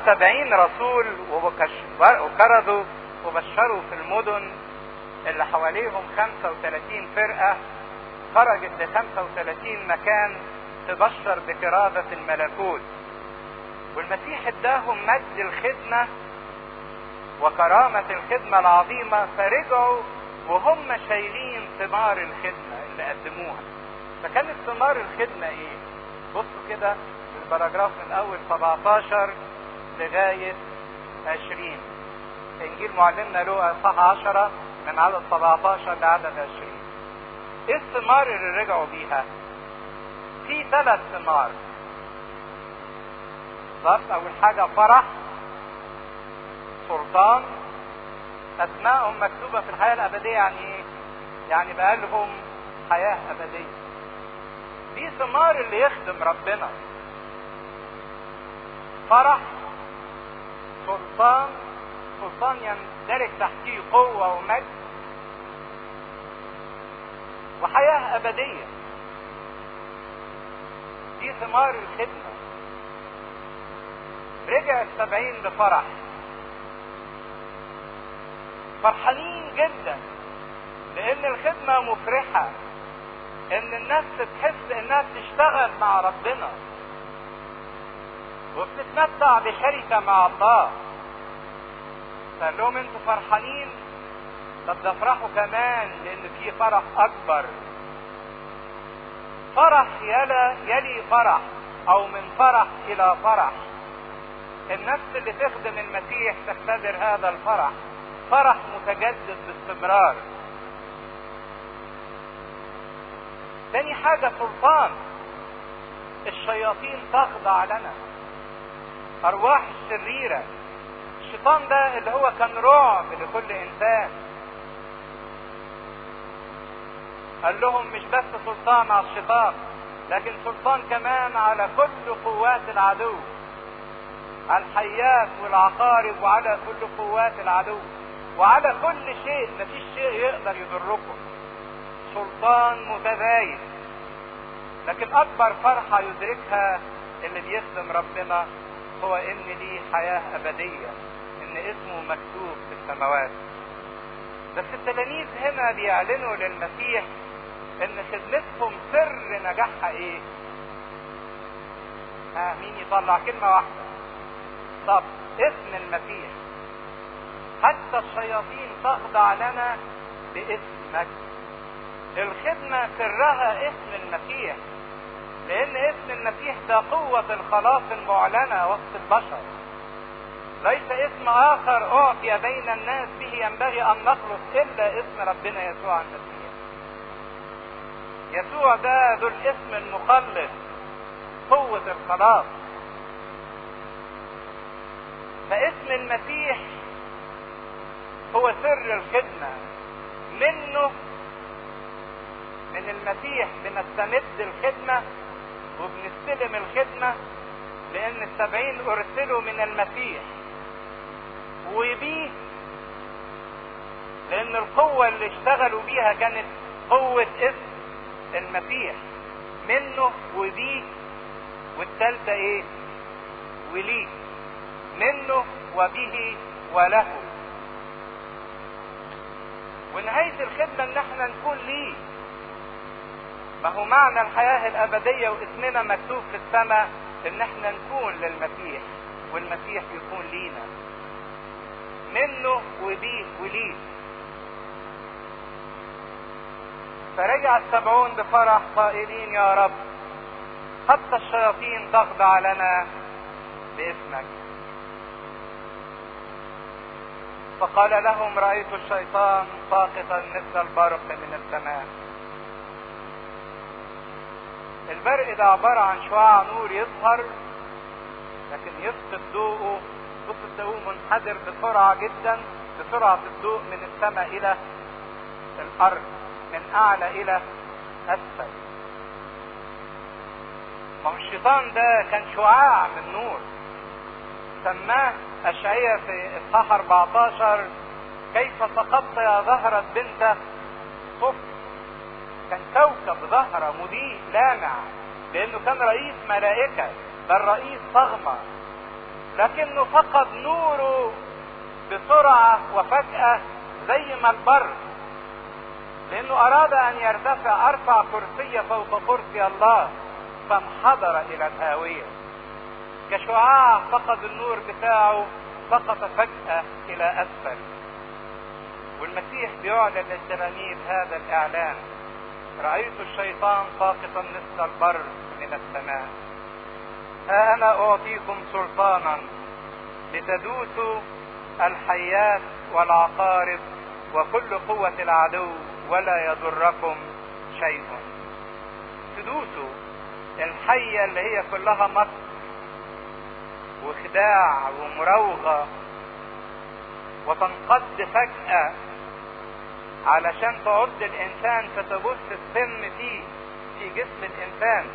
السبعين رسول وكرزوا وبشروا في المدن اللي حواليهم 35 فرقة خرجت ل 35 مكان تبشر بكرازة الملكوت. والمسيح اداهم مجد الخدمة وكرامة الخدمة العظيمة فرجعوا وهم شايلين ثمار الخدمة اللي قدموها. فكانت ثمار الخدمة إيه؟ بصوا كده البراجراف من اول 17 لغاية 20 انجيل معلمنا له صح 10 من عدد 17 لعدد 20 إيه الثمار اللي رجعوا بيها في ثلاث ثمار بالظبط أول حاجة فرح سلطان. اسمائهم مكتوبة في الحياة الأبدية يعني إيه يعني بقى لهم حياة أبدية. دي ثمار اللي يخدم ربنا. فرح سلطان سلطان يندرج تحتيه قوة ومجد وحياة أبدية. دي ثمار الخدمة. رجع السبعين بفرح. فرحانين جدا لأن الخدمة مفرحة إن الناس تحس إنها بتشتغل مع ربنا. وبتتمتع بشركة مع الله. فقال لهم أنتوا فرحانين طب ده افرحوا كمان لأن في فرح أكبر. فرح يلا يلي فرح أو من فرح إلى فرح. النفس اللي تخدم المسيح تختبر هذا الفرح. فرح متجدد باستمرار. تاني حاجة سلطان. الشياطين تخضع لنا. أرواح الشريره الشيطان ده اللي هو كان رعب لكل إنسان. قال لهم مش بس سلطان على الشيطان لكن سلطان كمان على كل قوات العدو. الحيات والعقارب وعلى كل قوات العدو. وعلى كل شيء مفيش شيء يقدر يضركم. سلطان متزايد لكن أكبر فرحة يدركها اللي بيخدم ربنا هو ان ليه حياة أبدية إن اسمه مكتوب في السماوات. بس التلاميذ هنا بيعلنوا للمسيح إن خدمتهم سر نجاحها إيه ها مين يطلع كلمة واحدة؟ طب اسم المسيح. حتى الشياطين تخضع لنا باسمك. الخدمة سرها اسم المسيح. لأن اسم المسيح ده قوة الخلاص المعلنة وسط البشر. ليس اسم آخر أعطي بين الناس به ينبغي أن نخلص إلا اسم ربنا يسوع المسيح. يسوع ده ذو الاسم المخلص قوة الخلاص. فاسم المسيح هو سر الخدمة. منه من المسيح بنستمد الخدمة وبنستلم الخدمة لأن السبعين أرسلوا من المسيح. وبيه لأن القوة اللي اشتغلوا بيها كانت قوة اسم المسيح. منه وبيه والتالتة إيه؟ وليه. منه وبه وله. ونهاية الخدمة إن إحنا نكون ليه. ما هو معنى الحياة الأبدية واسمنا مكتوب في السماء إن إحنا نكون للمسيح والمسيح يكون لينا. منه وبيه وليه. فرجع السبعون بفرح قائلين يا رب حتى الشياطين تخضع لنا باسمك. فقال لهم رأيت الشيطان ساقطا مثل البرق من السماء. البرق ده عبارة عن شعاع نور يظهر لكن يسقط ضوءه بص تلاقوه منحدر بسرعة جدا بسرعة الضوء من السماء إلى الأرض من أعلى إلى أسفل. ما هو الشيطان ده كان شعاع من نور. سماه أشعية في إصحاح 14 كيف سقطت يا زهرة بنت صفر كان كوكب زهرة مضيء لامع لأنه كان رئيس ملائكة بل رئيس صغمة لكنه فقد نوره بسرعة وفجأة زي ما البر. لأنه أراد أن يرتفع أرفع كرسي فوق كرسي الله فانحدر إلى الهاوية. كشعاع فقد النور بتاعه سقط فجأة إلى أسفل. والمسيح بيعلن للتلاميذ هذا الإعلان. رأيت الشيطان ساقطا مثل البر من السماء. ها أنا أعطيكم سلطانا لتدوسوا الحيات والعقارب وكل قوة العدو ولا يضركم شيء. تدوسوا. الحية اللي هي كلها مكر وخداع ومراوغة وتنقض فجأة علشان تعض الإنسان فتبث السم فيه في جسم الإنسان.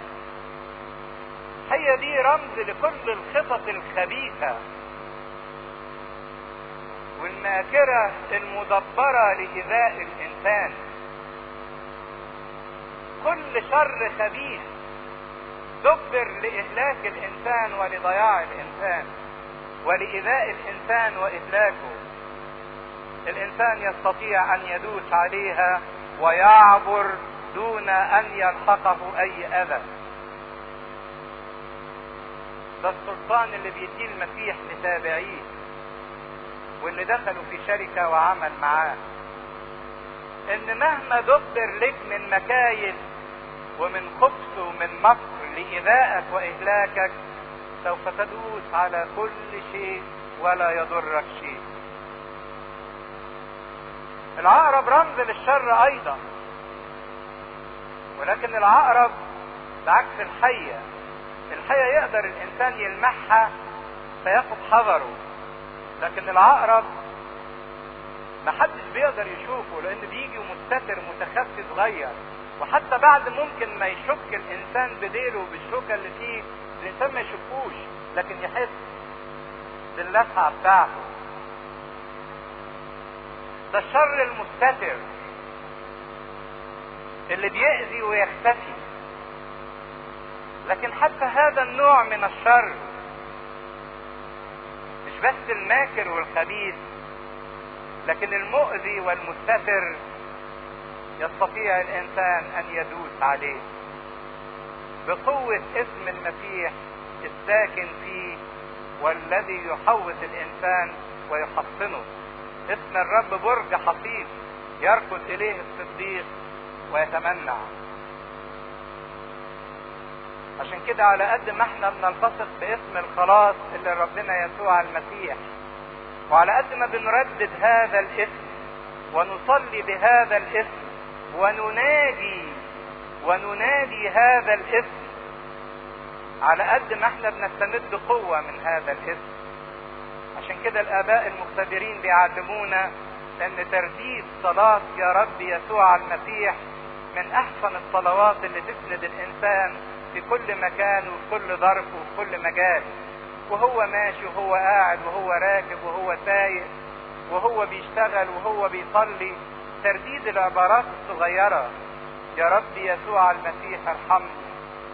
هي دي رمز لكل الخطط الخبيثة والماكرة المدبرة لإيذاء الإنسان. كل شر خبيث دبر لإهلاك الإنسان ولضياع الإنسان ولإيذاء الإنسان وإهلاكه. الإنسان يستطيع أن يدوس عليها ويعبر دون أن يلحقه أي أذى. ده السلطان اللي بيديه المسيح لتابعيه واللي دخلوا في شركة وعمل معاه. إن مهما دبر لك من مكايد ومن خبث ومن مكر لإيذائك وإهلاكك سوف تدوس على كل شيء ولا يضرك شيء. العقرب رمز للشر أيضا. ولكن العقرب بعكس الحية. الحية يقدر الإنسان يلمحها فياخد حذره. لكن العقرب ما حدش بيقدر يشوفه لأن بيجي مستتر متخفي صغير. وحتى بعد ممكن ما يشك الإنسان بديله بالشوكة اللي فيه الإنسان ما يشكوش لكن يحس باللسعة بتاعته. ده الشر المستتر اللي بيأذي ويختفي. لكن حتى هذا النوع من الشر مش بس الماكر والخبيث لكن المؤذي والمستتر يستطيع الإنسان أن يدوس عليه بقوة اسم المسيح الساكن فيه والذي يحوط الإنسان ويحصنه. اسم الرب برج حصين يركض إليه الصديق ويتمنع عشان كده على قد ما إحنا بنلتصق باسم الخلاص اللي ربنا يسوع المسيح وعلى قد ما بنردد هذا الاسم ونصلي بهذا الاسم وننادي وننادي هذا الاسم على قد ما إحنا بنستمد قوة من هذا الاسم. عشان كده الآباء المختبرين بيعلمونا إن ترديد صلاة يا رب يسوع المسيح من أحسن الصلوات اللي تسند الإنسان في كل مكان وفي كل ظرف وفي كل مجال. وهو ماشي وهو قاعد وهو راكب وهو سايق وهو بيشتغل وهو بيصلي. ترديد العبارات الصغيرة يا رب يسوع المسيح ارحمني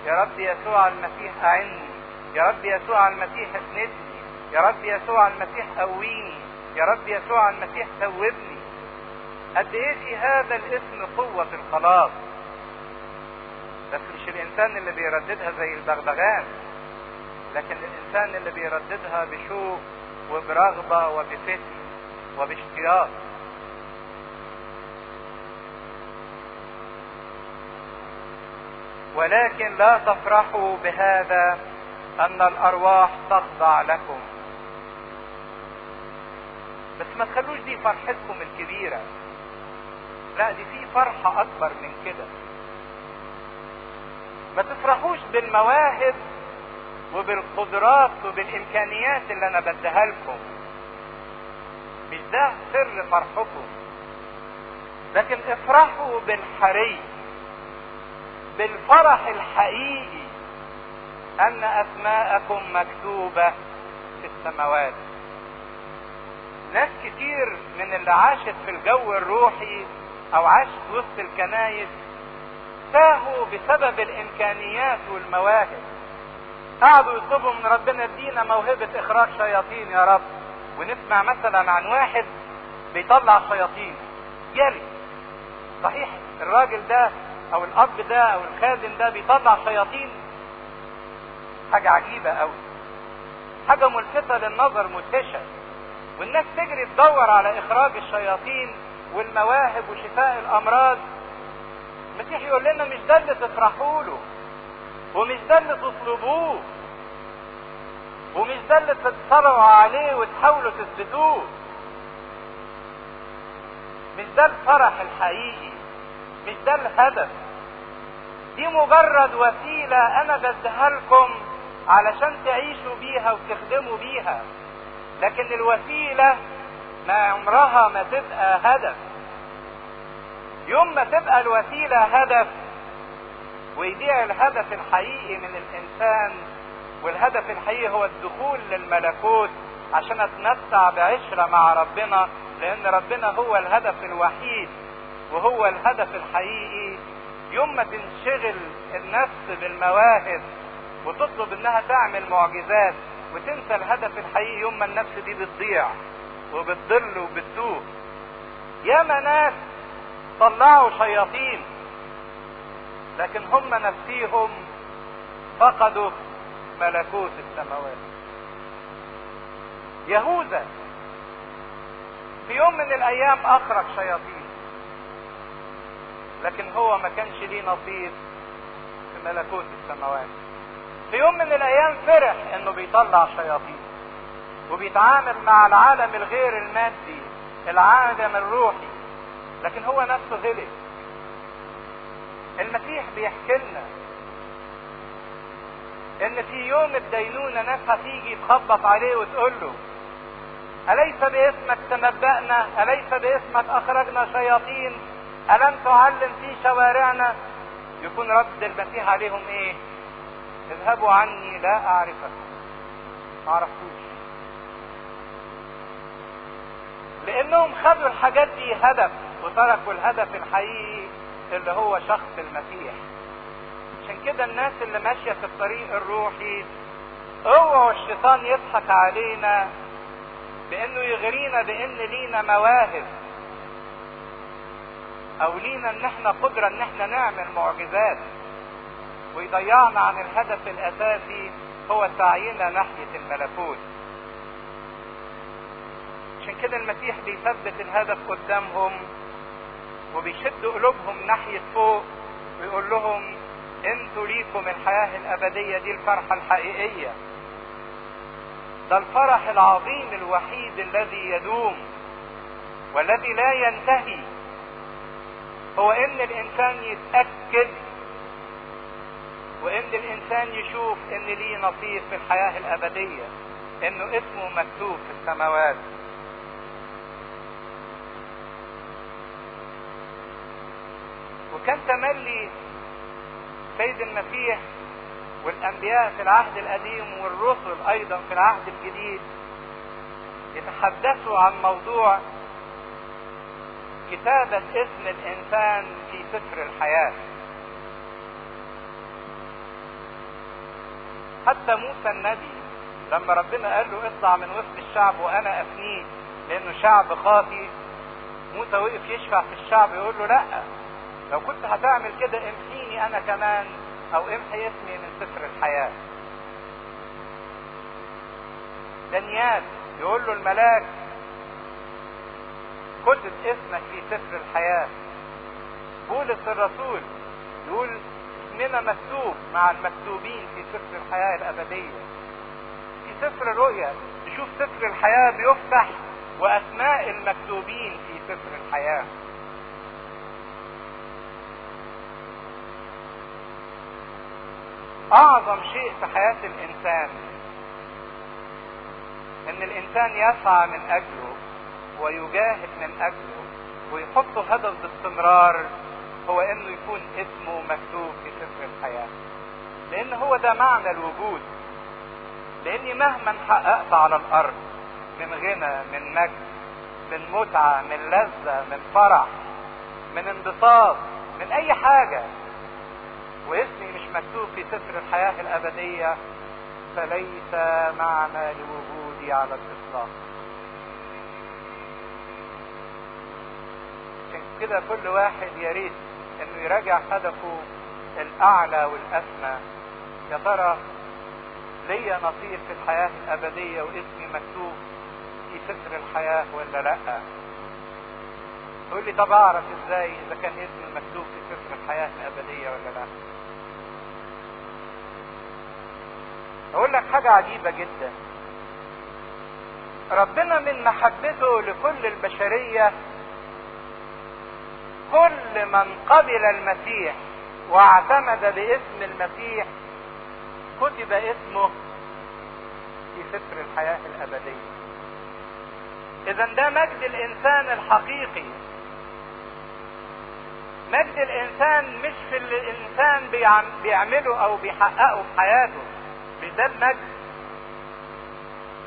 يا رب يسوع المسيح اعني يا رب يسوع المسيح اسندني. يا رب يسوع المسيح قويني. يا رب يسوع المسيح ثوبني قد إيه في هذا الاسم قوة الخلاص؟ بس مش الإنسان اللي بيرددها زي البغبغان لكن الإنسان اللي بيرددها بشوق وبرغبة وبفتن وباشتياق. ولكن لا تفرحوا بهذا أن الأرواح تخضع لكم. بس ما تخلوش دي فرحتكم الكبيرة. لا دي في فرحة أكبر من كده. ما تفرحوش بالمواهب وبالقدرات وبالإمكانيات اللي أنا بديها لكم. مش ده سر فرحكم. لكن افرحوا بالحري بالفرح الحقيقي. أن أسماءكم مكتوبة في السماوات. ناس كتير من اللي عاشت في الجو الروحي أو عاشت وسط الكنايس تاهوا بسبب الإمكانيات والمواهب. قعدوا يطلبوا من ربنا ادينا موهبة إخراج شياطين يا رب. ونسمع مثلا عن واحد بيطلع شياطين. جري صحيح الراجل ده أو الأب ده أو الخادم ده بيطلع شياطين؟ حاجة عجيبة قوي حاجة ملفتة للنظر مدهشة. والناس تجري تدور على إخراج الشياطين والمواهب وشفاء الأمراض. المسيح يقول لنا مش ده اللي تفرحوا له ومش ده اللي تطلبوه ومش ده اللي تتصارعوا عليه وتحاولوا تثبتوه. مش ده الفرح الحقيقي مش ده الهدف. دي مجرد وسيلة أنا بديها لكم علشان تعيشوا بيها وتخدموا بيها. لكن الوسيلة ما عمرها ما تبقى هدف. يوم ما تبقى الوسيلة هدف ويضيع الهدف الحقيقي من الإنسان والهدف الحقيقي هو الدخول للملكوت عشان أتمتع بعشرة مع ربنا لأن ربنا هو الهدف الوحيد وهو الهدف الحقيقي. يوم ما تنشغل النفس بالمواهب وتطلب إنها تعمل معجزات وتنسى الهدف الحقيقي يوم ما النفس دي بتضيع وبتضل وبتتوه ياما ناس طلعوا شياطين لكن هم نفسيهم فقدوا ملكوت السماوات. يهوذا في يوم من الأيام أخرج شياطين لكن هو ما كانش ليه نصيب في ملكوت السماوات. في يوم من الأيام فرح إنه بيطلع شياطين وبيتعامل مع العالم الغير المادي العالم الروحي لكن هو نفسه غلب. المسيح بيحكي لنا إن في يوم الدينونة ناس هتيجي تخبط عليه وتقول له أليس باسمك تنبأنا؟ أليس باسمك أخرجنا شياطين؟ ألم تعلم في شوارعنا؟ يكون رد المسيح عليهم إيه؟ اذهبوا عني لا أعرفكم ما عرفتوش. لأنهم خدوا الحاجات دي هدف وتركوا الهدف الحقيقي اللي هو شخص المسيح. عشان كده الناس اللي ماشية في الطريق الروحي اوعوا الشيطان يضحك علينا بأنه يغرينا بأن لينا مواهب. أو لينا إن إحنا قدرة إن إحنا نعمل معجزات. ويضيعنا عن الهدف الأساسي هو سعينا ناحية الملكوت. عشان كده المسيح بيثبت الهدف قدامهم وبيشد قلوبهم ناحية فوق ويقول لهم أنتوا ليكم الحياة الأبدية دي الفرحة الحقيقية. ده الفرح العظيم الوحيد الذي يدوم والذي لا ينتهي. هو إن الإنسان يتأكد وإن الإنسان يشوف إن ليه نصيب في الحياة الأبدية إنه اسمه مكتوب في السماوات. وكان تملي سيد المسيح والأنبياء في العهد القديم والرسل أيضا في العهد الجديد يتحدثوا عن موضوع كتابة اسم الإنسان في سفر الحياة. حتى موسى النبي لما ربنا قال له اطلع من وسط الشعب وأنا افنيه لأنه شعب خاطي موسى وقف يشفع في الشعب يقول له لا لو كنت هتعمل كده امحيني أنا كمان أو امحي اسمي من سفر الحياة. دانيال يقول له الملاك كتب اسمك في سفر الحياة. بولس الرسول يقول اسمنا مكتوب مع المكتوبين في سفر الحياة الأبدية. في سفر الرؤيا نشوف سفر الحياة بيفتح وأسماء المكتوبين في سفر الحياة. أعظم شيء في حياة الإنسان إن الإنسان يسعى من أجله ويجاهد من أجله ويحط هدف باستمرار هو إنه يكون اسمه مكتوب في سفر الحياة. لأن هو ده معنى الوجود. لأني مهما حققت على الأرض من غنى من مجد من متعة من لذة من فرح من انبساط من أي حاجة. واسمي مش مكتوب في سفر الحياة الأبدية. فليس معنى لوجودي على الإطلاق. عشان كده كل واحد يا ريت إنه يراجع هدفه الأعلى والأسمى. يا ترى ليا نصيب في الحياة الأبدية واسمي مكتوب في سفر الحياة ولا لأ؟ تقول لي طب أعرف إزاي إذا كان اسمي مكتوب في سفر الحياة الأبدية ولا لأ؟ أقول لك حاجة عجيبة جدا. ربنا من محبته لكل البشرية كل من قبل المسيح واعتمد باسم المسيح كتب اسمه في سفر الحياة الأبدية. إذا ده مجد الإنسان الحقيقي. مجد الإنسان مش في اللي الإنسان بيعمله أو بيحققه في حياته. مش ده المجد.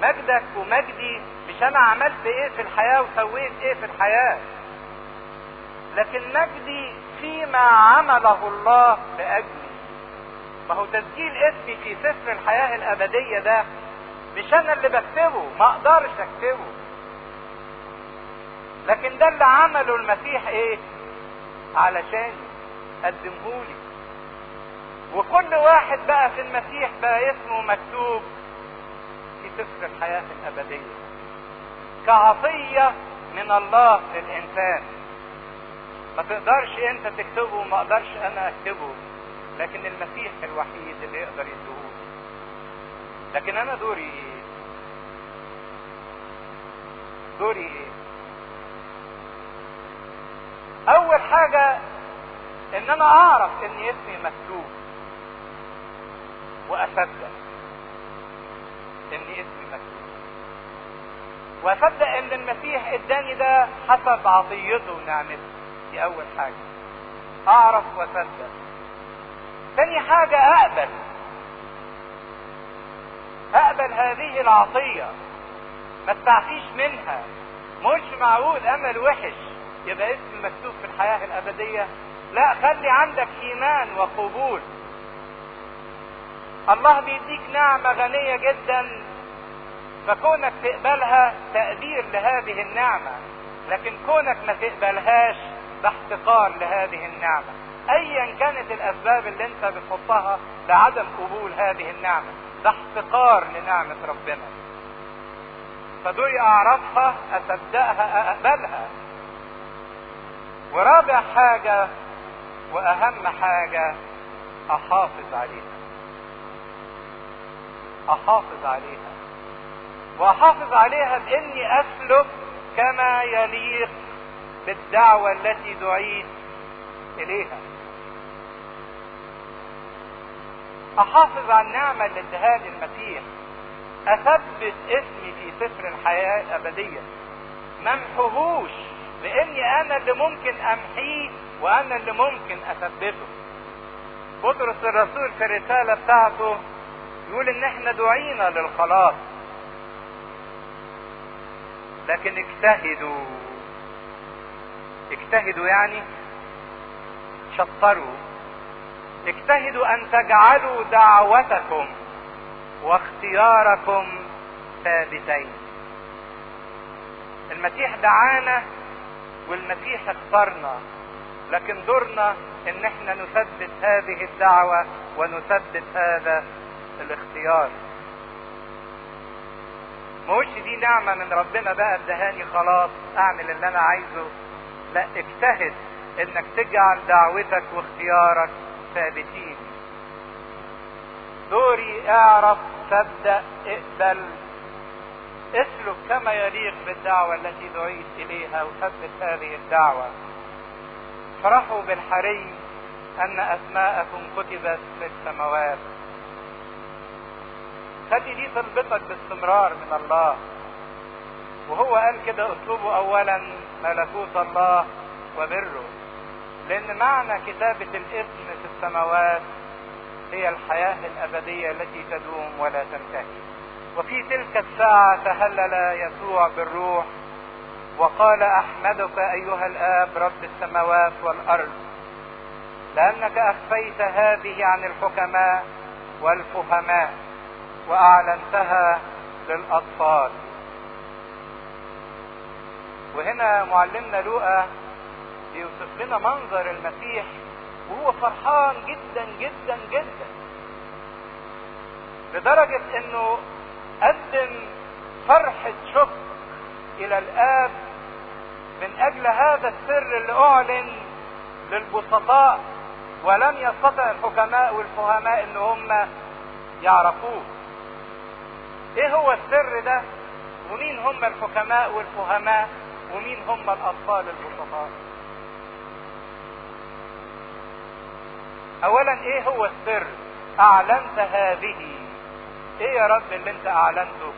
مجدك ومجدي مش أنا عملت إيه في الحياة وسويت إيه في الحياة. لكن مجدي فيما عمله الله لأجلي ما هو تسجيل اسمي في سفر الحياة الأبدية ده مش أنا اللي بكتبه ما أقدرش أكتبه. لكن ده اللي عمله المسيح إيه؟ علشان قدمهولي. وكل واحد بقى في المسيح بقى اسمه مكتوب في سفر الحياة الأبدية. كعطية من الله للإنسان. ما تقدرش انت تكتبه وما أقدرش أنا اكتبه. لكن المسيح الوحيد اللي يقدر يديهولي لكن أنا دوري. إيه دوري. إيه اول حاجة ان أنا اعرف ان اسمي مكتوب. وأصدق. ان اسمي مكتوب. وأصدق ان المسيح اداني ده حسب عطيته ونعمته دي أول حاجة. أعرف واصدق تاني حاجة أقبل. أقبل هذه العطية. ما استعفيش منها. مش معقول أمل وحش يبقى اسم مكتوب في الحياة الأبدية. لا خلي عندك إيمان وقبول. الله بيديك نعمة غنية جدا فكونك تقبلها تقدير لهذه النعمة. لكن كونك ما تقبلهاش ده احتقار لهذه النعمة. ايا كانت الأسباب اللي أنت بتحطها لعدم قبول هذه النعمة. ده احتقار لنعمة ربنا. فدول أعرفها أصدقها أقبلها. ورابع حاجة وأهم حاجة أحافظ عليها. أحافظ عليها. وأحافظ عليها بإني أسلك كما يليق بالدعوة التي دعيت إليها. أحافظ على النعمة اللي اداها لي المسيح. أثبت اسمي في سفر الحياة الابدية ممحوهوش لأني أنا اللي ممكن أمحيه وأنا اللي ممكن أثبته. بطرس الرسول في الرسالة بتاعته يقول إن إحنا دعينا للخلاص. لكن اجتهدوا. اجتهدوا يعني شطروا. اجتهدوا أن تجعلوا دعوتكم واختياركم ثابتين. المسيح دعانا والمسيح اختارنا لكن دورنا إن إحنا نثبت هذه الدعوة ونثبت هذا الاختيار. مش دي نعمة من ربنا بقى ادهاني خلاص أعمل اللي أنا عايزه. لا اجتهد إنك تجعل دعوتك واختيارك ثابتين. دوري اعرف صدق اقبل. اسلك كما يليق بالدعوة التي دعيت إليها وثبت هذه الدعوة. فرحوا بالحري أن أسماءكم كتبت في السماوات. خلي دي طلبتك باستمرار من الله. وهو قال كده اطلبوا اولا ملكوت الله وبره. لأن معنى كتابة الاسم في السماوات هي الحياة الأبدية التي تدوم ولا تنتهي. وفي تلك الساعة تهلل يسوع بالروح وقال أحمدك أيها الآب رب السماوات والأرض لأنك أخفيت هذه عن الحكماء والفهماء وأعلنتها للأطفال. وهنا معلمنا لوقا بيوصف لنا منظر المسيح وهو فرحان جدا جدا جدا. لدرجة إنه قدم فرحة شكر إلى الآب من أجل هذا السر اللي أعلن للبسطاء ولم يستطع الحكماء والفهماء إن هم يعرفوه. إيه هو السر ده؟ ومين هم الحكماء والفهماء؟ ومين هم الأطفال البسطاء اولا إيه هو السر؟ أعلنت هذه. إيه يا رب اللي أنت أعلنته؟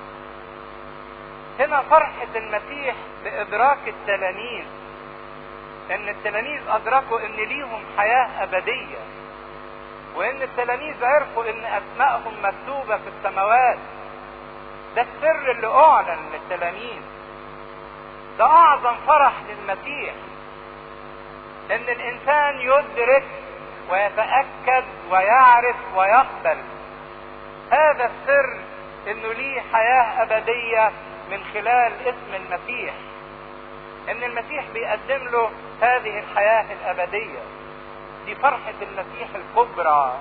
هنا فرحة المسيح بإدراك التلاميذ. إن التلاميذ أدركوا إن ليهم حياة أبدية. وإن التلاميذ عرفوا إن اسمائهم مكتوبة في السماوات. ده السر اللي أعلن للتلاميذ. ده أعظم فرح للمسيح. إن الإنسان يدرك ويتأكد ويعرف ويقبل. هذا السر إنه ليه حياة أبدية من خلال اسم المسيح. إن المسيح بيقدم له هذه الحياة الأبدية. دي فرحة المسيح الكبرى.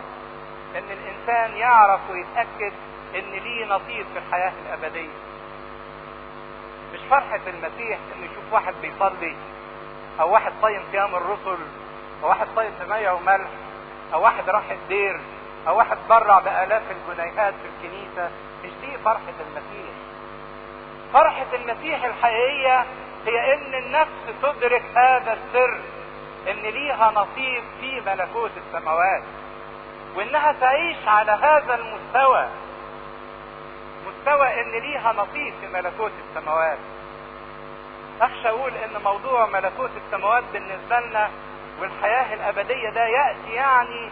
إن الإنسان يعرف ويتأكد إن ليه نصيب في الحياة الأبدية. مش فرحة المسيح إنه يشوف واحد بيصلي أو واحد صايم صيام الرسل أو واحد صايم بمية وملح أو واحد راح الدير أو واحد برع بآلاف الجنيهات في الكنيسة. مش دي فرحة المسيح؟ فرحة المسيح الحقيقية هي إن النفس تدرك هذا السر إن ليها نصيب في ملكوت السماوات وإنها تعيش على هذا المستوى مستوى إن ليها نصيب في ملكوت السماوات. اخشى أقول إن موضوع ملكوت السماوات بالنسبة لنا والحياة الأبدية ده يأتي يعني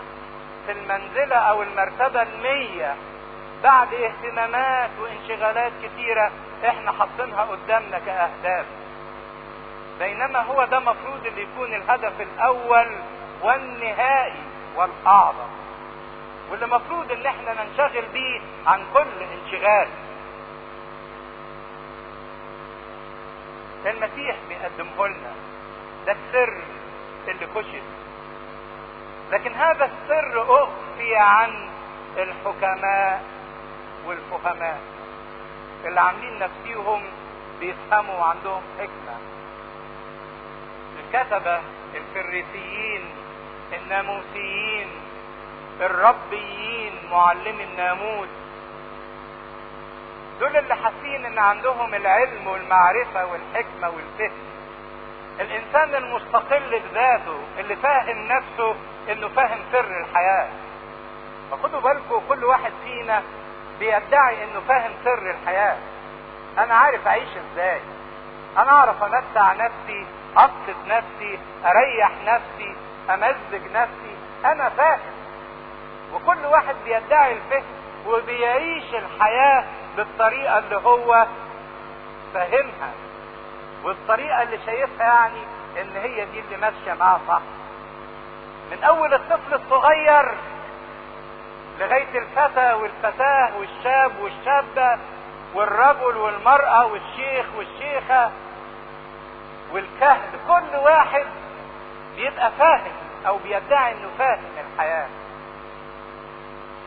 في المنزلة أو المرتبة المية بعد اهتمامات وانشغالات كتيرة إحنا حاطينها قدامنا كأهداف. بينما هو ده مفروض اللي يكون الهدف الأول والنهائي والأعظم. واللي مفروض إن إحنا ننشغل بيه عن كل انشغال. المسيح بيقدمه لنا. ده السر اللي كشف. لكن هذا السر أخفي عن الحكماء والفهماء اللي عاملين نفسيهم بيفهموا وعندهم حكمة. الكتبة الفريسيين الناموسيين الربيين معلمي الناموس دول اللي حاسين إن عندهم العلم والمعرفة والحكمة والفهم. الإنسان المستقل بذاته اللي فاهم نفسه إنه فاهم سر الحياة. فخدوا بالكم كل واحد فينا بيدعي إنه فاهم سر الحياة. أنا عارف أعيش إزاي. أنا أعرف أمتع نفسي أبسط نفسي أريح نفسي أمزج نفسي. أنا فاهم. وكل واحد بيدعي الفهم وبيعيش الحياة بالطريقة اللي هو فاهمها والطريقة اللي شايفها يعني إن هي دي اللي ماشية معاه صح. من أول الطفل الصغير لغاية الفتى والفتاة والشاب والشابة والرجل والمرأة والشيخ والشيخة والكهل كل واحد بيبقى فاهم أو بيدعي إنه فاهم الحياة.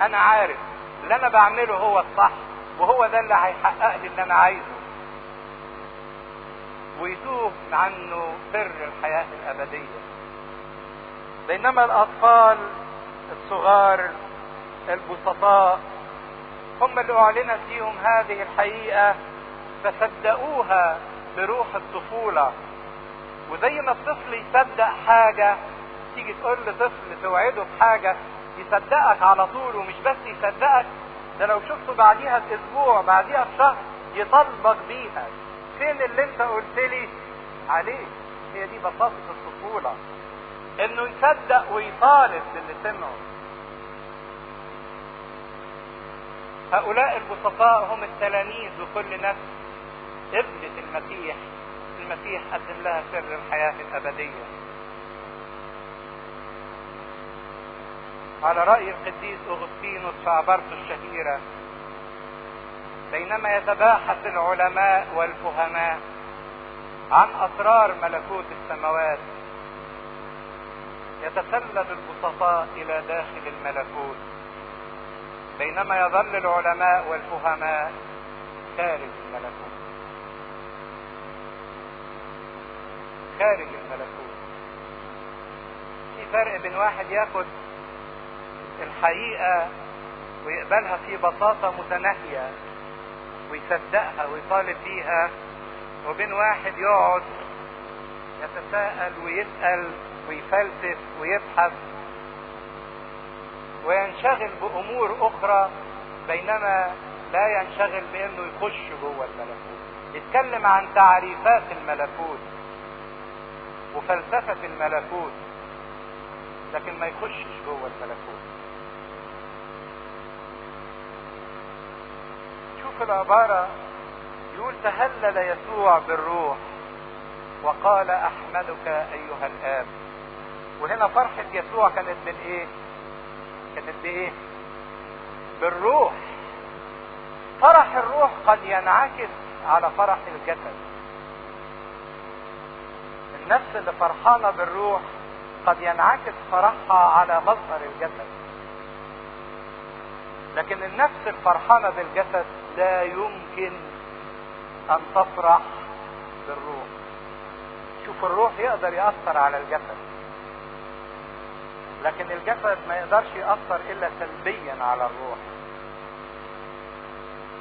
أنا عارف اللي أنا بعمله هو الصح. وهو ده اللي هيحقق لي اللي أنا عايزه. ويتوه عنه سر الحياة الأبدية. بينما الأطفال الصغار البسطاء هم اللي أعلنت ليهم هذه الحقيقة فصدقوها بروح الطفولة. وزي ما الطفل يصدق حاجة تيجي تقول لطفل توعده بحاجة يصدقك على طول ومش بس يصدقك ده لو شفته بعديها بأسبوع بعديها بشهر يطالبك بيها. فين اللي انت قلت لي عليه؟ هي دي بساطة الطفولة. إنه يصدق ويطالب باللي سمعه. هؤلاء البسطاء هم التلاميذ وكل نفس. قبلت المسيح. المسيح قدم لها سر الحياة الأبدية. على رأي القديس أغسطينوس في عبارته الشهيرة. بينما يتباحث العلماء والفهماء عن أسرار ملكوت السماوات يتسلل البسطاء إلى داخل الملكوت. بينما يظل العلماء والفهماء خارج الملكوت. خارج الملكوت. في فرق بين واحد ياخد الحقيقة ويقبلها في بساطة متناهية ويصدقها ويطالب فيها وبين واحد يقعد يتساءل ويسأل ويفلسف ويبحث وينشغل بأمور أخرى بينما لا ينشغل بأنه يخش جوه الملكوت. يتكلم عن تعريفات الملكوت وفلسفة الملكوت لكن ما يخشش جوه الملكوت. شوف العبارة يقول تهلل يسوع بالروح وقال أحمدك أيها الآب. وهنا فرحة يسوع كانت بالايه كانت بإيه؟ بالروح. فرح الروح قد ينعكس على فرح الجسد. النفس اللي فرحانة بالروح قد ينعكس فرحها على مظهر الجسد. لكن النفس الفرحانة بالجسد لا يمكن أن تفرح بالروح. شوف الروح يقدر يأثر على الجسد لكن الجسد ما يقدرش يأثر إلا سلبيا على الروح.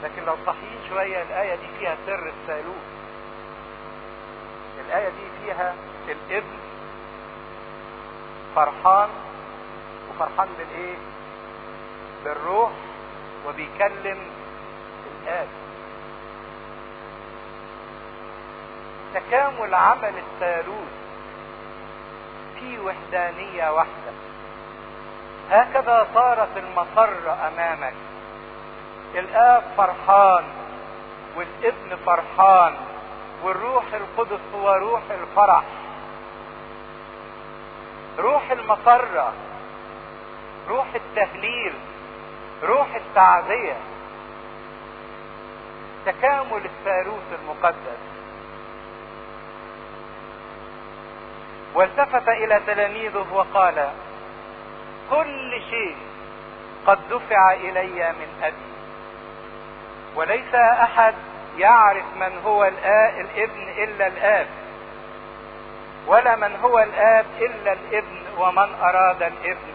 لكن لو صحيين شوية الآية دي فيها سر الثالوث الآية دي فيها الابن فرحان وفرحان بالإيه؟ بالروح وبيكلم الآب. تكامل عمل الثالوث في وحدانية واحدة. هكذا صارت المسرة أمامك. الآب فرحان والابن فرحان والروح القدس هو روح الفرح. روح المسرة روح التهليل. روح التعزية. تكامل الثالوث المقدس. والتفت إلى تلاميذه وقال كل شيء قد دفع إلي من أبي. وليس أحد يعرف من هو الابن إلا الآب. ولا من هو الآب إلا الابن ومن أراد الابن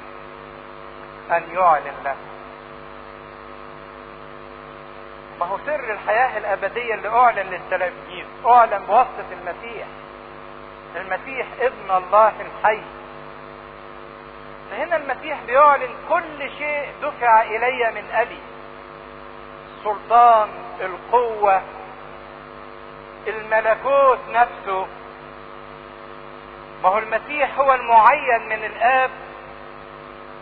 أن يعلن له. ما هو سر الحياة الأبدية اللي أعلن للتلاميذ أعلن بواسطة المسيح. المسيح ابن الله الحي. فهنا المسيح بيعلن كل شيء دفع إلي من أبي. السلطان القوة الملكوت نفسه. ما هو المسيح هو المعين من الآب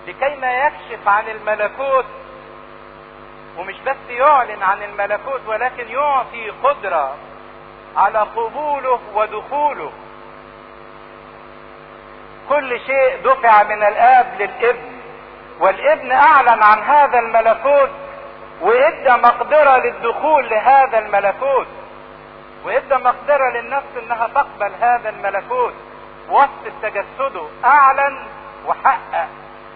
لكي ما يكشف عن الملكوت ومش بس يعلن عن الملكوت ولكن يعطي قدرة على قبوله ودخوله. كل شيء دفع من الآب للابن والابن أعلن عن هذا الملكوت وإدى مقدرة للدخول لهذا الملكوت وإدى مقدرة للنفس إنها تقبل هذا الملكوت. وسط تجسده أعلن وحقق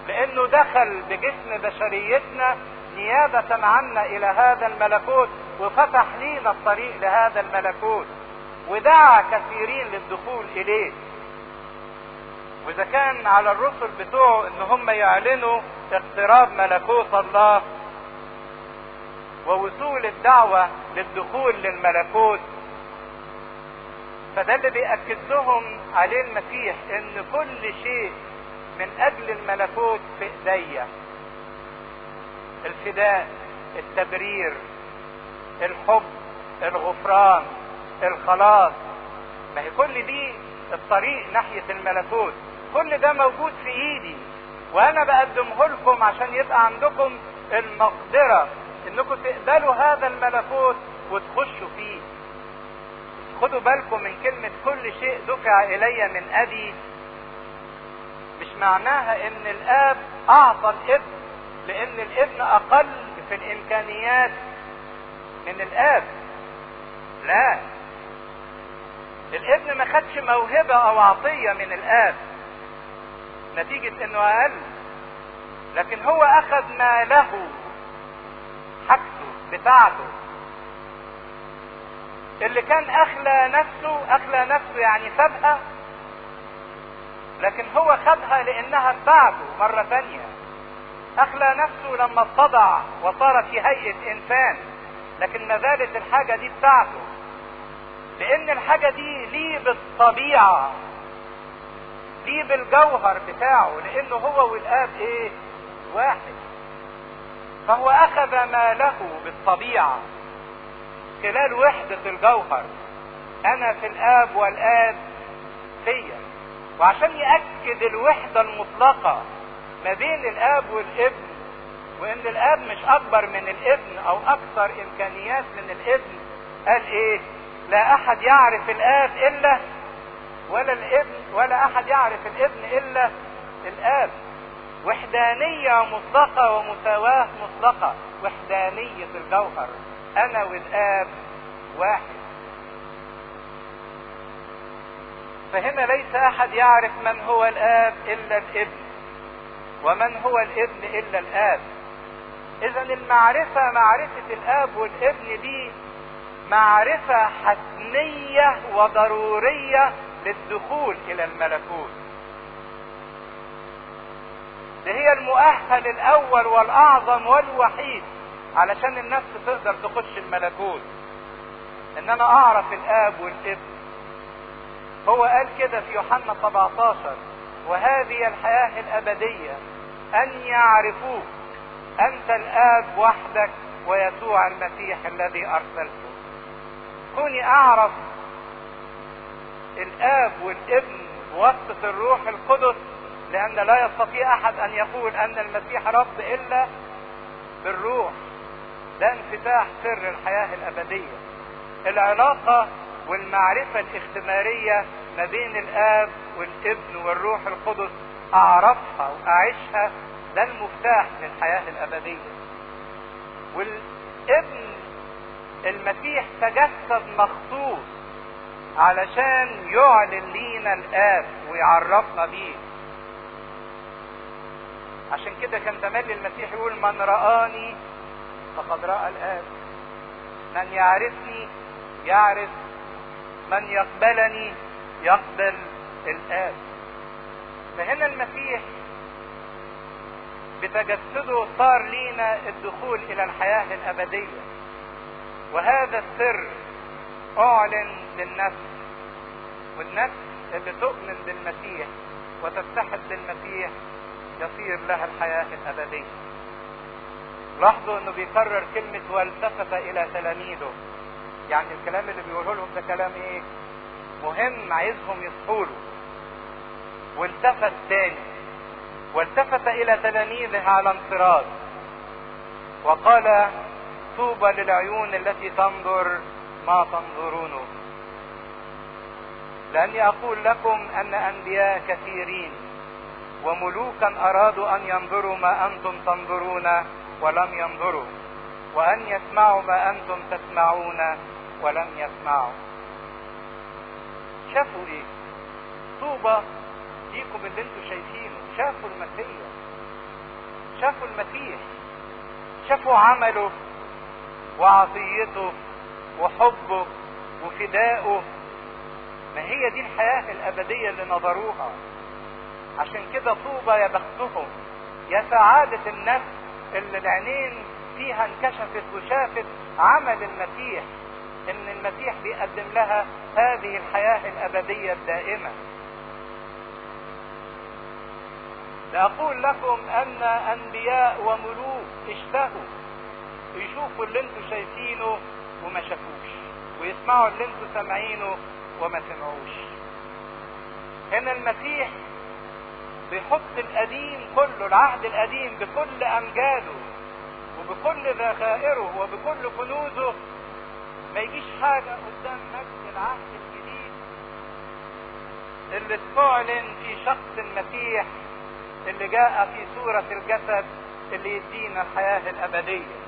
لأنه دخل بجسم بشريتنا نيابة عنا إلى هذا الملكوت وفتح لينا الطريق لهذا الملكوت. ودعا كثيرين للدخول إليه. وإذا كان على الرسل بتوعه إن هم يعلنوا اقتراب ملكوت الله ووصول الدعوة للدخول للملكوت. فده اللي بيأكد لهم عليه المسيح إن كل شيء من أجل الملكوت في إيديا. الفداء التبرير الحب الغفران الخلاص. ما هي كل دي الطريق ناحية الملكوت. كل ده موجود في إيدي. وأنا بقدمه لكم عشان يبقى عندكم المقدرة إنكم تقبلوا هذا الملكوت وتخشوا فيه. خدوا بالكم من كلمة كل شيء دفع إلي من أبي. مش معناها إن الآب أعطى الابن لأن الابن أقل في الإمكانيات من الآب. لا. الابن ما خدش موهبة أو عطية من الآب. نتيجة إنه أقل. لكن هو أخذ ما له حاجته بتاعته. اللي كان أخلى نفسه أخلى نفسه يعني سابها لكن هو خدها لأنها بتاعته مرة تانية. أخلى نفسه لما اتضع وصار في هيئة إنسان. لكن ما زالت الحاجة دي بتاعته لأن الحاجة دي ليه بالطبيعة ليه بالجوهر بتاعه. لأنه هو والآب إيه؟ واحد. فهو أخذ ما له بالطبيعة. خلال وحدة الجوهر أنا في الآب والآب فيا. وعشان يأكد الوحدة المطلقة ما بين الآب والابن وإن الآب مش أكبر من الابن أو أكثر إمكانيات من الابن قال إيه؟ لا أحد يعرف الآب إلا ولا الابن ولا أحد يعرف الابن إلا الآب. وحدانية مطلقة ومساواة مطلقة. وحدانية الجوهر. أنا والآب واحد. فهنا ليس أحد يعرف من هو الآب إلا الابن. ومن هو الابن إلا الآب؟ اذا المعرفة معرفة الآب والابن دي معرفة حتمية وضرورية للدخول إلى الملكوت. ده هي المؤهل الأول والأعظم والوحيد علشان النفس تقدر تخش الملكوت. ان أنا أعرف الآب والابن. هو قال كده في يوحنا 17 وهذه الحياة الأبدية أن يعرفوك. أنت الآب وحدك ويسوع المسيح الذي أرسلته. كوني أعرف الآب والابن بواسطة الروح القدس لأن لا يستطيع أحد أن يقول أن المسيح رب إلا بالروح. ده انفتاح سر الحياة الأبدية. العلاقة والمعرفة الاختبارية ما بين الآب والابن والروح القدس أعرفها وأعيشها ده المفتاح للحياة الأبدية. والابن المسيح تجسد مخصوص علشان يعلن لينا الآب ويعرفنا بيه. عشان كده كان تملي المسيح يقول من رآني فقد رأى الآب. من يعرفني يعرف. من يقبلني يقبل الآب. فهنا المسيح بتجسده صار لينا الدخول إلى الحياة الأبدية. وهذا السر أعلن للنفس والنفس اللي تؤمن بالمسيح وتتحد بالمسيح يصير لها الحياة الأبدية. لاحظوا إنه بيكرر كلمة والتفت إلى تلاميذه. يعني الكلام اللي بيقوله لهم ده كلام إيه؟ مهم عايزهم يصحوا له والتفت تاني. والتفت إلى تلاميذه على انفراد وقال طوبى للعيون التي تنظر ما تنظرونه لأني أقول لكم أن أنبياء كثيرين وملوكا أرادوا أن ينظروا ما أنتم تنظرون ولم ينظروا. وأن يسمعوا ما أنتم تسمعون ولم يسمعوا. شافوا إيه؟ طوبى ليكم اللي أنتم شايفينه. شافوا المسيح. شافوا المسيح. شافوا عمله وعطيته وحبه وفدائه ما هي دي الحياة الأبدية اللي نظروها. عشان كده طوبى يا بختهم يا سعادة النفس اللي العينين فيها انكشفت وشافت عمل المسيح. إن المسيح بيقدم لها هذه الحياة الأبدية الدائمة. لأقول لكم أن أنبياء وملوك اشتهوا يشوفوا اللي أنتوا شايفينه وما شافوش ويسمعوا اللي أنتوا سامعينه وما سمعوش. هنا المسيح بيحط القديم كله العهد القديم بكل أمجاده وبكل ذخائره وبكل كنوزه ما يجيش حاجة قدام مجد العهد الجديد. اللي استعلن في شخص المسيح اللي جاء في صورة الجسد اللي يدينا الحياة الأبدية.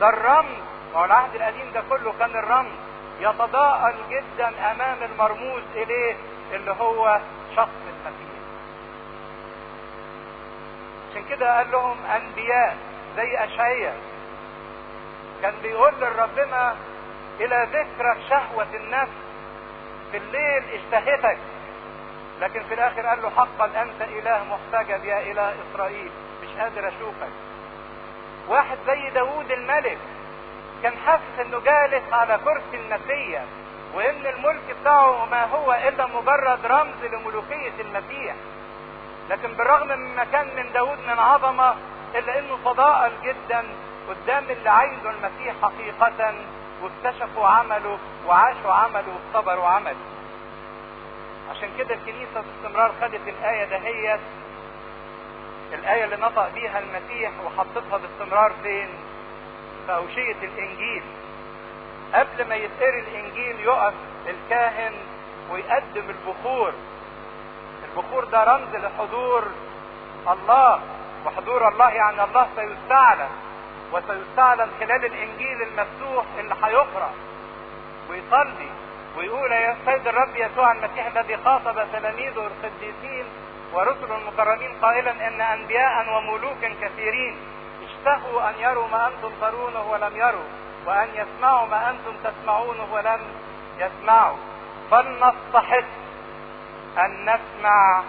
ده الرمز هو العهد القديم ده كله كان الرمز. يتضاءل جدا أمام المرموز إليه اللي هو شخص المسيح. عشان كده قال لهم أنبياء زي اشعياء كان بيقول لربنا إلى ذكرك شهوة النفس في الليل اشتهتك. لكن في الآخر قال له حقا أنت إله محتجب يا إله إسرائيل مش قادر أشوفك. واحد زي داوود الملك كان حاسس إنه جالس على كرسي المسيح وإن الملك بتاعه ما هو إلا مجرد رمز لملوكية المسيح. لكن بالرغم مما كان من داود من عظمة إلا إنه تضاءل جدا قدام اللي عايزه المسيح حقيقة واكتشفوا عمله وعاشوا عمله واختبروا عمله عشان كده الكنيسة باستمرار خدت الآية دهيت الآية اللي نطق بيها المسيح وحطتها باستمرار فين؟ في أوشية الإنجيل. قبل ما يتقري الإنجيل يقف الكاهن ويقدم البخور. البخور ده رمز لحضور الله وحضور الله يعني الله سيستعلن وسيستعلن خلال الإنجيل المفتوح اللي هيقرأ ويصلي ويقول يا سيد الرب يسوع المسيح الذي خاطب تلاميذه القديسين ورسل المكرمين قائلا إن انبياء وملوك كثيرين اشتهوا أن يروا ما أنتم ترونه ولم يروا وأن يسمعوا ما أنتم تسمعونه ولم يسمعوا. فلنستحق أن نسمع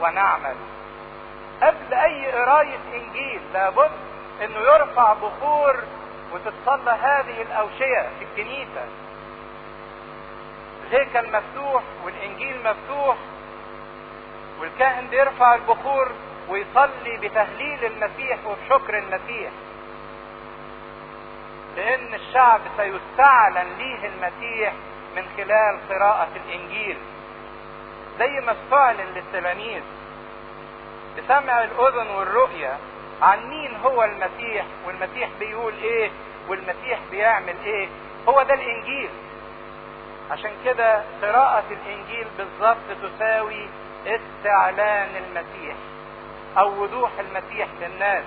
ونعمل. قبل أي قراية إنجيل لابد إنه يرفع بخور وتتصلى هذه الأوشية في الكنيسة. الهيكل مفتوح والإنجيل مفتوح والكاهن بيرفع البخور ويصلي بتهليل المسيح وبشكر المسيح. لأن الشعب سيستعلن ليه المسيح من خلال قراءة الإنجيل. زي ما استعلن للتلاميذ. بسمع الأذن والرؤية عن مين هو المسيح؟ والمسيح بيقول إيه؟ والمسيح بيعمل إيه؟ هو ده الإنجيل. عشان كده قراءة الإنجيل بالظبط تساوي استعلان المسيح أو وضوح المسيح للناس.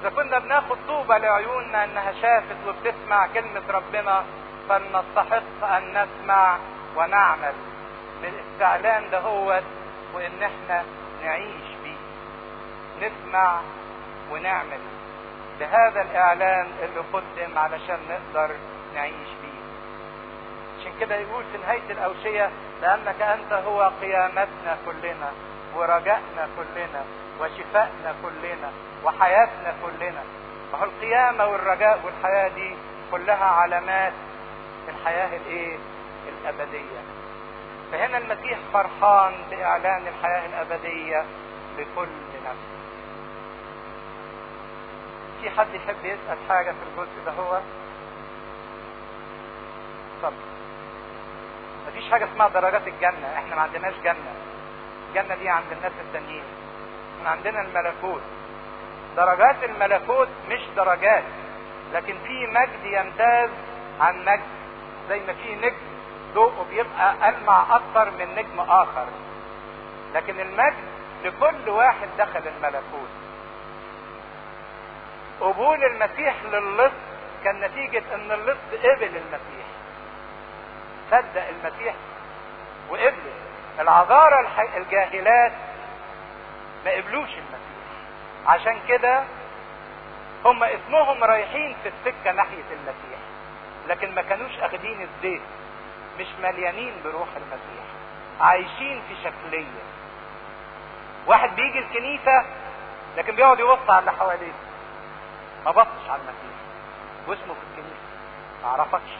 إذا كنا بناخد طوبة لعيوننا إنها شافت وبتسمع كلمة ربنا فلنستحق أن نسمع ونعمل. بالاستعلان دهوت وإن إحنا نعيش. نسمع ونعمل. بهذا الإعلان اللي قدم علشان نقدر نعيش بيه عشان كده يقول في نهاية الأوشية لأنك أنت هو قيامتنا كلنا ورجائنا كلنا وشفائنا كلنا وحياتنا كلنا. فهو القيامة والرجاء والحياة دي كلها علامات الحياة الإيه؟ الأبدية. فهنا المسيح فرحان بإعلان الحياة الأبدية لكل نفس. في حد يحب يسأل حاجة في الجزء ده هو؟ اتفضل. مفيش حاجة اسمها درجات الجنة. إحنا ما عندناش جنة. الجنة دي عند الناس التانيين. إحنا عندنا الملكوت. درجات الملكوت مش درجات لكن في مجد يمتاز عن مجد. زي ما في نجم ضوءه بيبقى ألمع أكتر من نجم آخر. لكن المجد لكل واحد دخل الملكوت. قبول المسيح للص كان نتيجة إن اللص قبل المسيح. صدق المسيح وقبله العذارى الح... الجاهلات ما قبلوش المسيح. عشان كده هم اسمهم رايحين في السكة ناحية المسيح لكن ما كانوش أخدين الزيت. مش مليانين بروح المسيح. عايشين في شكلية. واحد بيجي الكنيسة لكن بيقعد يبص على اللي حواليه. ما بصش على المسيح. واسمه في الكنيسة. ما عرفكش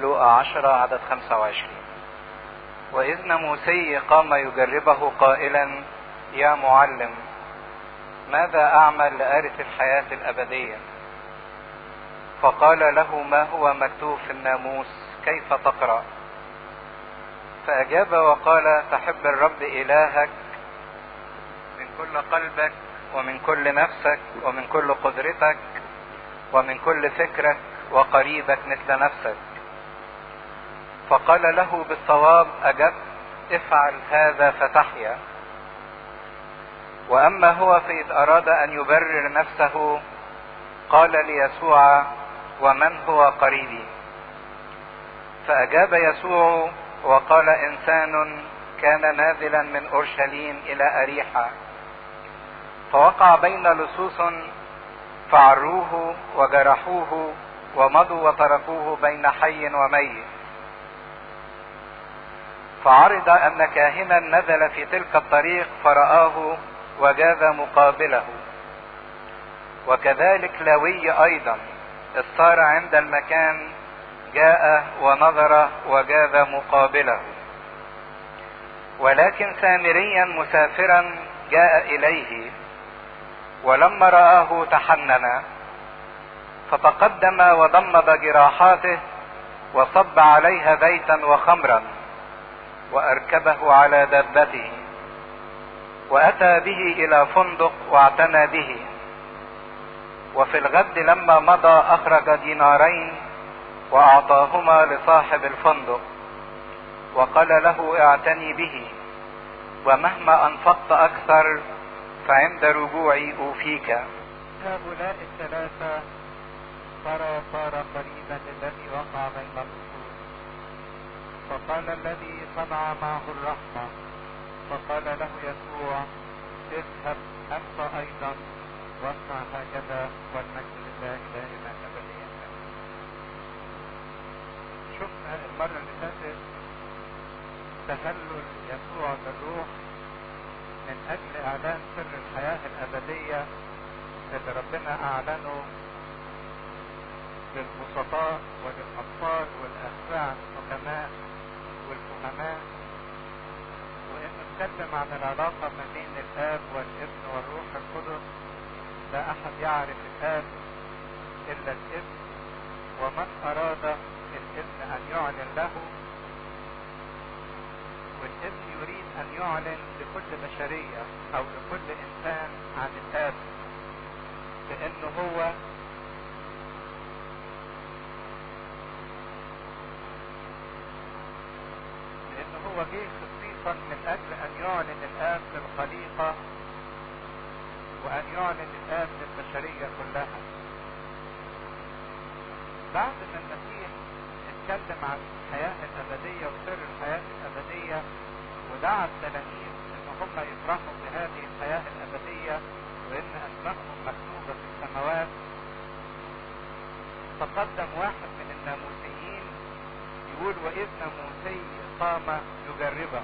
لوقا عشرة عدد خمسة وعشرين. وإذ ناموسي قام يجربه قائلا يا معلم ماذا أعمل لأرث الحياة الأبدية؟ فقال له ما هو مكتوب في الناموس؟ كيف تقرأ؟ فأجاب وقال تحب الرب إلهك من كل قلبك ومن كل نفسك ومن كل قدرتك ومن كل فكرك وقريبك مثل نفسك. فقال له بالصواب أجبت افعل هذا فتحيا. وأما هو فإذ أراد أن يبرر نفسه قال ليسوع ومن هو قريبي؟ فأجاب يسوع وقال إنسان كان نازلا من أورشليم إلى اريحه فوقع بين لصوص فعروه وجرحوه ومضوا وتركوه بين حي وميت. فعرض أن كاهنا نزل في تلك الطريق فرآه وجاز مقابله. وكذلك لاوي أيضا اذ صار عند المكان جاء ونظر وجاز مقابله. ولكن سامريا مسافرا جاء إليه ولما رآه تحنن فتقدم وضمد جراحاته وصب عليها بيتا وخمرا وأركبه على دابته وأتى به إلى فندق واعتنى به. وفي الغد لما مضى أخرج دينارين وأعطاهما لصاحب الفندق وقال له اعتني به ومهما أنفقت أكثر فعند رجوعي أوفيك. هؤلاء الثلاثة ترى صار قريبا الذي وقع بين الأصول فقال الذي صنع معه الرحمة. فقال له يسوع اذهب أنت أيضا واصنع هكذا والمجد لله دائما أبديا شفنا المرة اللي فاتت تهلل يسوع بالروح. من أجل إعلان سر الحياة الأبدية اللي ربنا أعلنه للبسطاء وللأطفال والأخفاء الحكماء والفهماء. وإنه اتكلم عن العلاقة ما بين الآب والابن والروح القدس لا أحد يعرف الآب إلا الإبن ومن أراد الإبن أن يعلن له والابن يريد أن يعلن لكل بشرية أو لكل إنسان عن الآب لأنه هو لأنه هو جه خصيصا من أجل أن يعلن الآب للخليقة وأن يعلن الآب للبشرية كلها. بعد ما المسيح اتكلم عن الحياة الأبدية وسر الحياة الأبدية ودعا التلاميذ إن هم يفرحوا بهذه الحياة الأبدية وإن أسمائهم مكتوبة في السماوات. تقدم واحد من الناموسيين يقول وإذ ناموسي قام يجربه.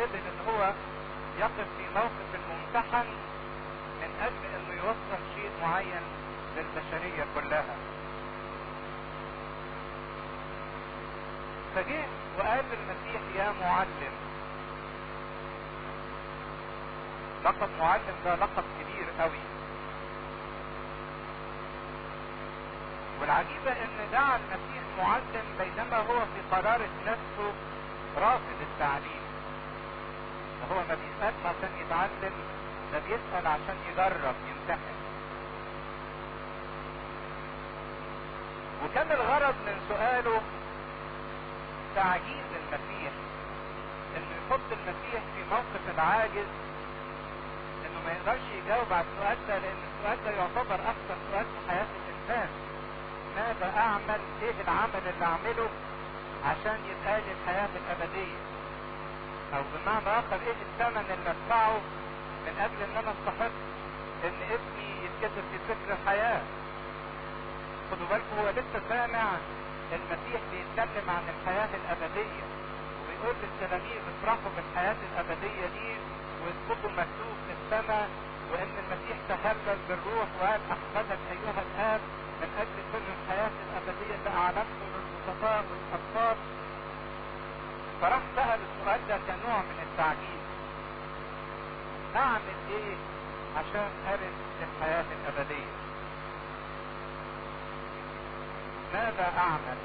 قبل إن هو يقف في موقف الممتحن من أجل إنه يوصل شيء معين للبشرية كلها. فجه وقال المسيح يا معلم. لقب معلم ده لقب كبير قوي. والعجيبة إن دعا المسيح معلم بينما هو في قرارة نفسه رافض التعليم. وهو ما بيسألش عشان يتعلم ده بيسأل عشان يجرب يمتحن. وكان الغرض من سؤاله تعجيز المسيح انه يحط المسيح في موقف العاجز إنه ما يقدرش يجاوب على السؤال ده لأن السؤال ده يعتبر أكثر سؤال في حياة الإنسان. ماذا أعمل؟ إيه العمل اللي أعمله عشان يبقى لي الحياة الأبدية؟ أو بمعنى آخر إيه الثمن اللي أدفعه من أجل إن أنا استحق إن ابني يتكتب في سفر الحياة؟ خدوا بالكم هو لسه سامع المسيح بيتكلم عن الحياة الأبدية وبيقول للتلاميذ افرحوا بالحياة الأبدية دي واذكروا مكتوب في السماء وإن المسيح تهلل بالروح وقال احمدك أيها الآب من أجل كل الحياة الأبدية اللي أعلنته للبسطاء والاطفال فراح سأل السؤال ده كنوع من التعجيز اعمل إيه عشان ارث الحياة الأبدية. ماذا أعمل؟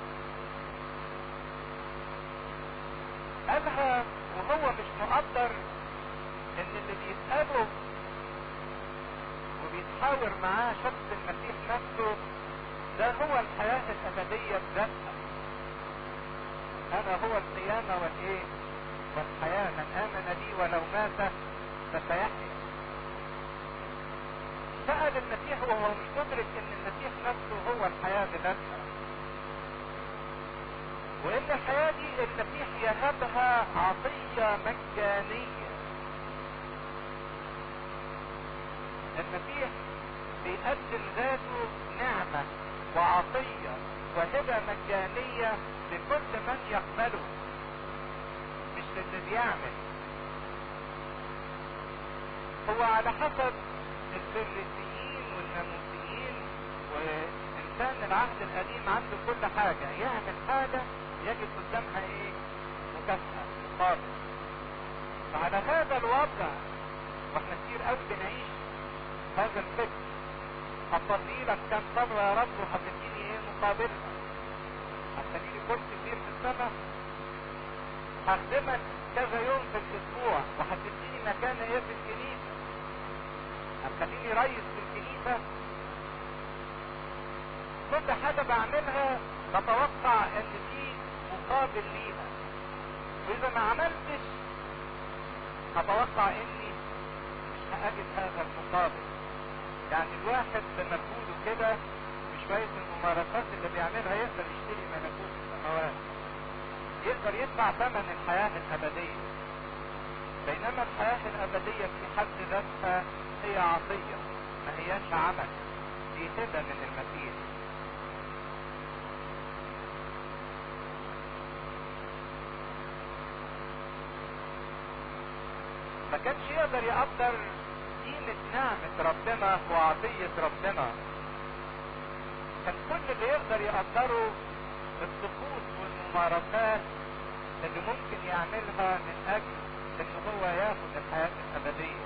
قالها وهو مش مقدر إن اللي بيسأله وبيتحاور معاه شخص المسيح نفسه ده هو الحياة الأبدية بذاتها. أنا هو القيامة والإيه؟ والحياة. من آمن بي ولو مات فسيحيا. سأل المسيح وهو مش مدرك إن المسيح نفسه هو الحياة بذاتها وإن الحياة دي المسيح يهبها عطية مجانية. المسيح بيقدم ذاته نعمة وعطية وهبة مجانية لكل من يقبله مش للي بيعمل. هو على حسب الفريسيين والناموسيين وانسان العهد القديم عنده كل حاجة. يعمل حاجة يجد قدامها إيه؟ مكافأة. مقابل فعلى هذا الوضع وإحنا كتير قوي بنعيش هذا الفكر. هفضي لك كام صبر يا رب وهتديني إيه مقابلها؟ هتخليني كرسي كبير في السماء هخدمك كذا يوم في الأسبوع وهتديني مكان إيه في الكنيسة؟ هتخليني ريس في الكنيسة؟ كل حاجة بعملها بتوقع إن في مقابل ليها وإذا ما عملتش هتوقع إني مش هأجد هذا المقابل. يعني الواحد بمجهوده كده بشوية الممارسات اللي بيعملها يقدر يشتري ملكوت السماوات. يقدر يدفع ثمن الحياة الأبدية. بينما الحياة الأبدية في حد ذاتها هي عطية ما هياش عمل. دي هبة من المسيح. ما كانش يقدر يقدر قيمة نعمة ربنا وعطية ربنا. كان كل اللي يقدر يقدره الطقوس والممارسات اللي ممكن يعملها من أجل إن هو ياخد الحياة الأبدية.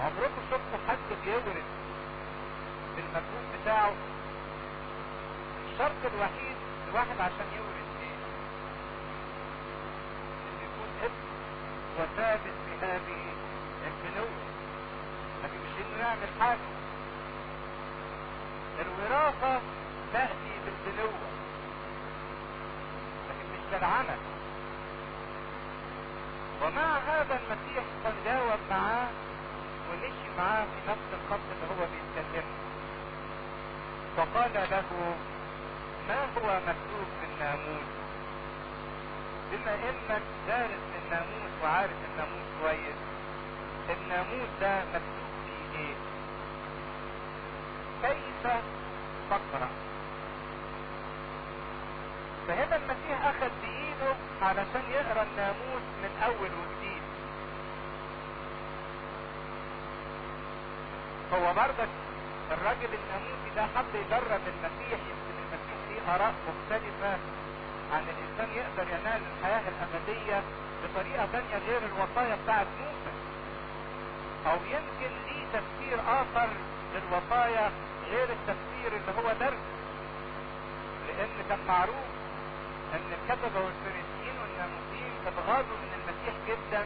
عمركم شفتوا حد بيورد بالمجهود بتاعه؟ الشرط الوحيد الواحد عشان يورد إيه إن يكون ابن وثابت في هذه البنوة لكن مش انه يعمل حاجة. الوراثة تأتي بالبنوة لكن مش بالعمل. ومع هذا المسيح تجاوب معاه ومشي معاه في نفس الخط اللي هو بيتكلمه وقال له ما هو مكتوب في الناموس بما إنك دارس الناموس وعارف الناموس كويس الناموس ده مكتوب فيه إيه كيف تقرا فهنا المسيح أخذ بايده علشان يقرأ الناموس من أول وجديد. هو برضك الراجل الناموسي ده حب يجرب المسيح يمكن المسيح ليه آراء مختلفة عن الإنسان يقدر ينال الحياة الأبدية بطريقة تانية غير الوصايا بتاعت موسى. أو يمكن ليه تفسير آخر للوصايا غير التفسير اللي هو درس. لأن كان معروف أن الكتبة والفريسيين والناموسيين اتغاظوا من المسيح جدا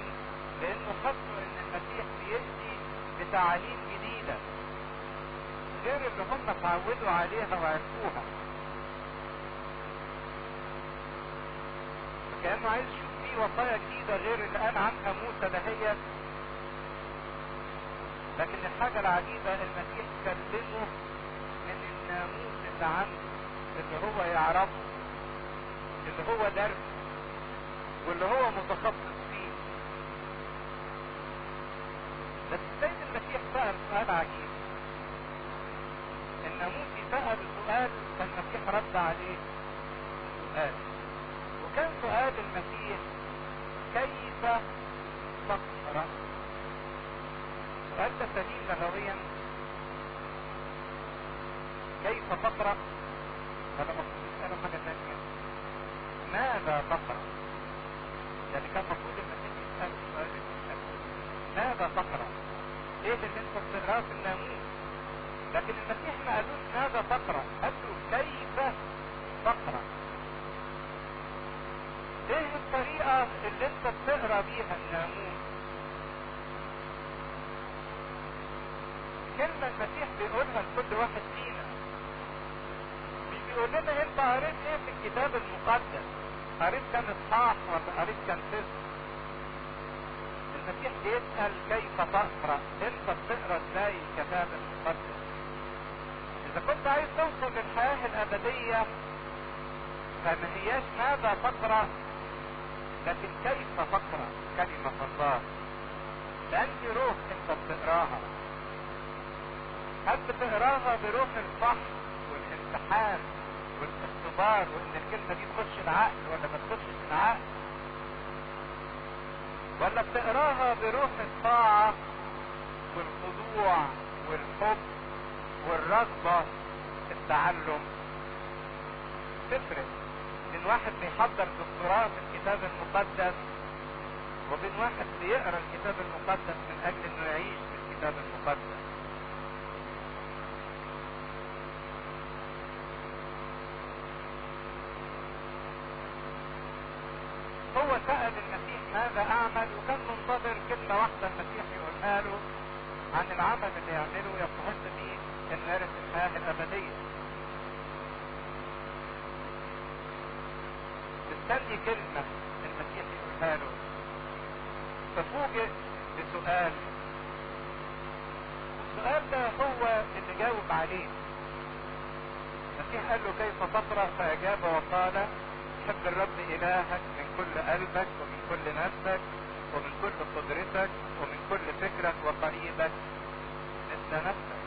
لأنه حسوا إن المسيح بيدي بتعاليم جديدة غير اللي هم اتعودوا عليها وعرفوها. فكأنه عايز يشوف فيه وصايا جديدة غير اللي قال عنها موسى دهيت لكن الحاجة العجيبة المسيح كلمه من الناموس اللي عنده اللي هو يعرفه اللي هو درس واللي هو متخصص فيه. بس السيد المسيح سأل سؤال عجيب. الناموسي سأل سؤال فالمسيح رد عليه سؤال. وكان سؤال المسيح كيف تقرأ سليم لغويا كيف تقرأ ولا مفروض يسأله حاجة ثانية. ماذا تقرأ يعني كان المفروض المسيح يسأل سؤال ماذا تقرأ إيه اللي أنت بتقراه في الناموس؟ لكن المسيح ما قالوش ماذا تقرأ قال له كيف تقرأ إيه الطريقة اللي أنت بتقرأ بيها الناموس؟ كلمة المسيح بيقولها لكل واحد فينا. بيقول لنا أنت قريت إيه في الكتاب المقدس؟ قريت كام إصحاح ولا قريت كام فصل المسيح بيسأل كيف تقرأ؟ انت بتقرأ إزاي الكتاب المقدس؟ إذا كنت عايز توصل للحياة الأبدية فما هياش ماذا تقرأ لكن كيف تقرأ كلمة الله؟ لأني روح أنت بتقراها؟ هل بتقراها بروح الفحص والامتحان والإختبار وإن الكلمة دي تخش العقل ولا ما تخشش العقل. ولا بتقراها بروح الطاعة والخضوع والحب والرغبة في التعلم. تفرق. بين واحد بيحضر دكتوراه في الكتاب المقدس وبين واحد بيقرأ الكتاب المقدس من أجل إنه يعيش في الكتاب المقدس. هو سأل المسيح ماذا أعمل؟ وكان منتظر كلمة واحدة. المسيح يقولها له عن العمل اللي يعمله يستحق بيه انه يرث الحياة الأبدية. مستني كلمة المسيح يقولها له ففوجئ بسؤال. السؤال ده هو اللي جاوب عليه. المسيح قال له كيف تقرأ؟ فأجاب وقال حب الرب إلهك من كل قلبك ومن كل نفسك ومن كل قدرتك ومن كل فكرك وقريبك. مثل نفسك.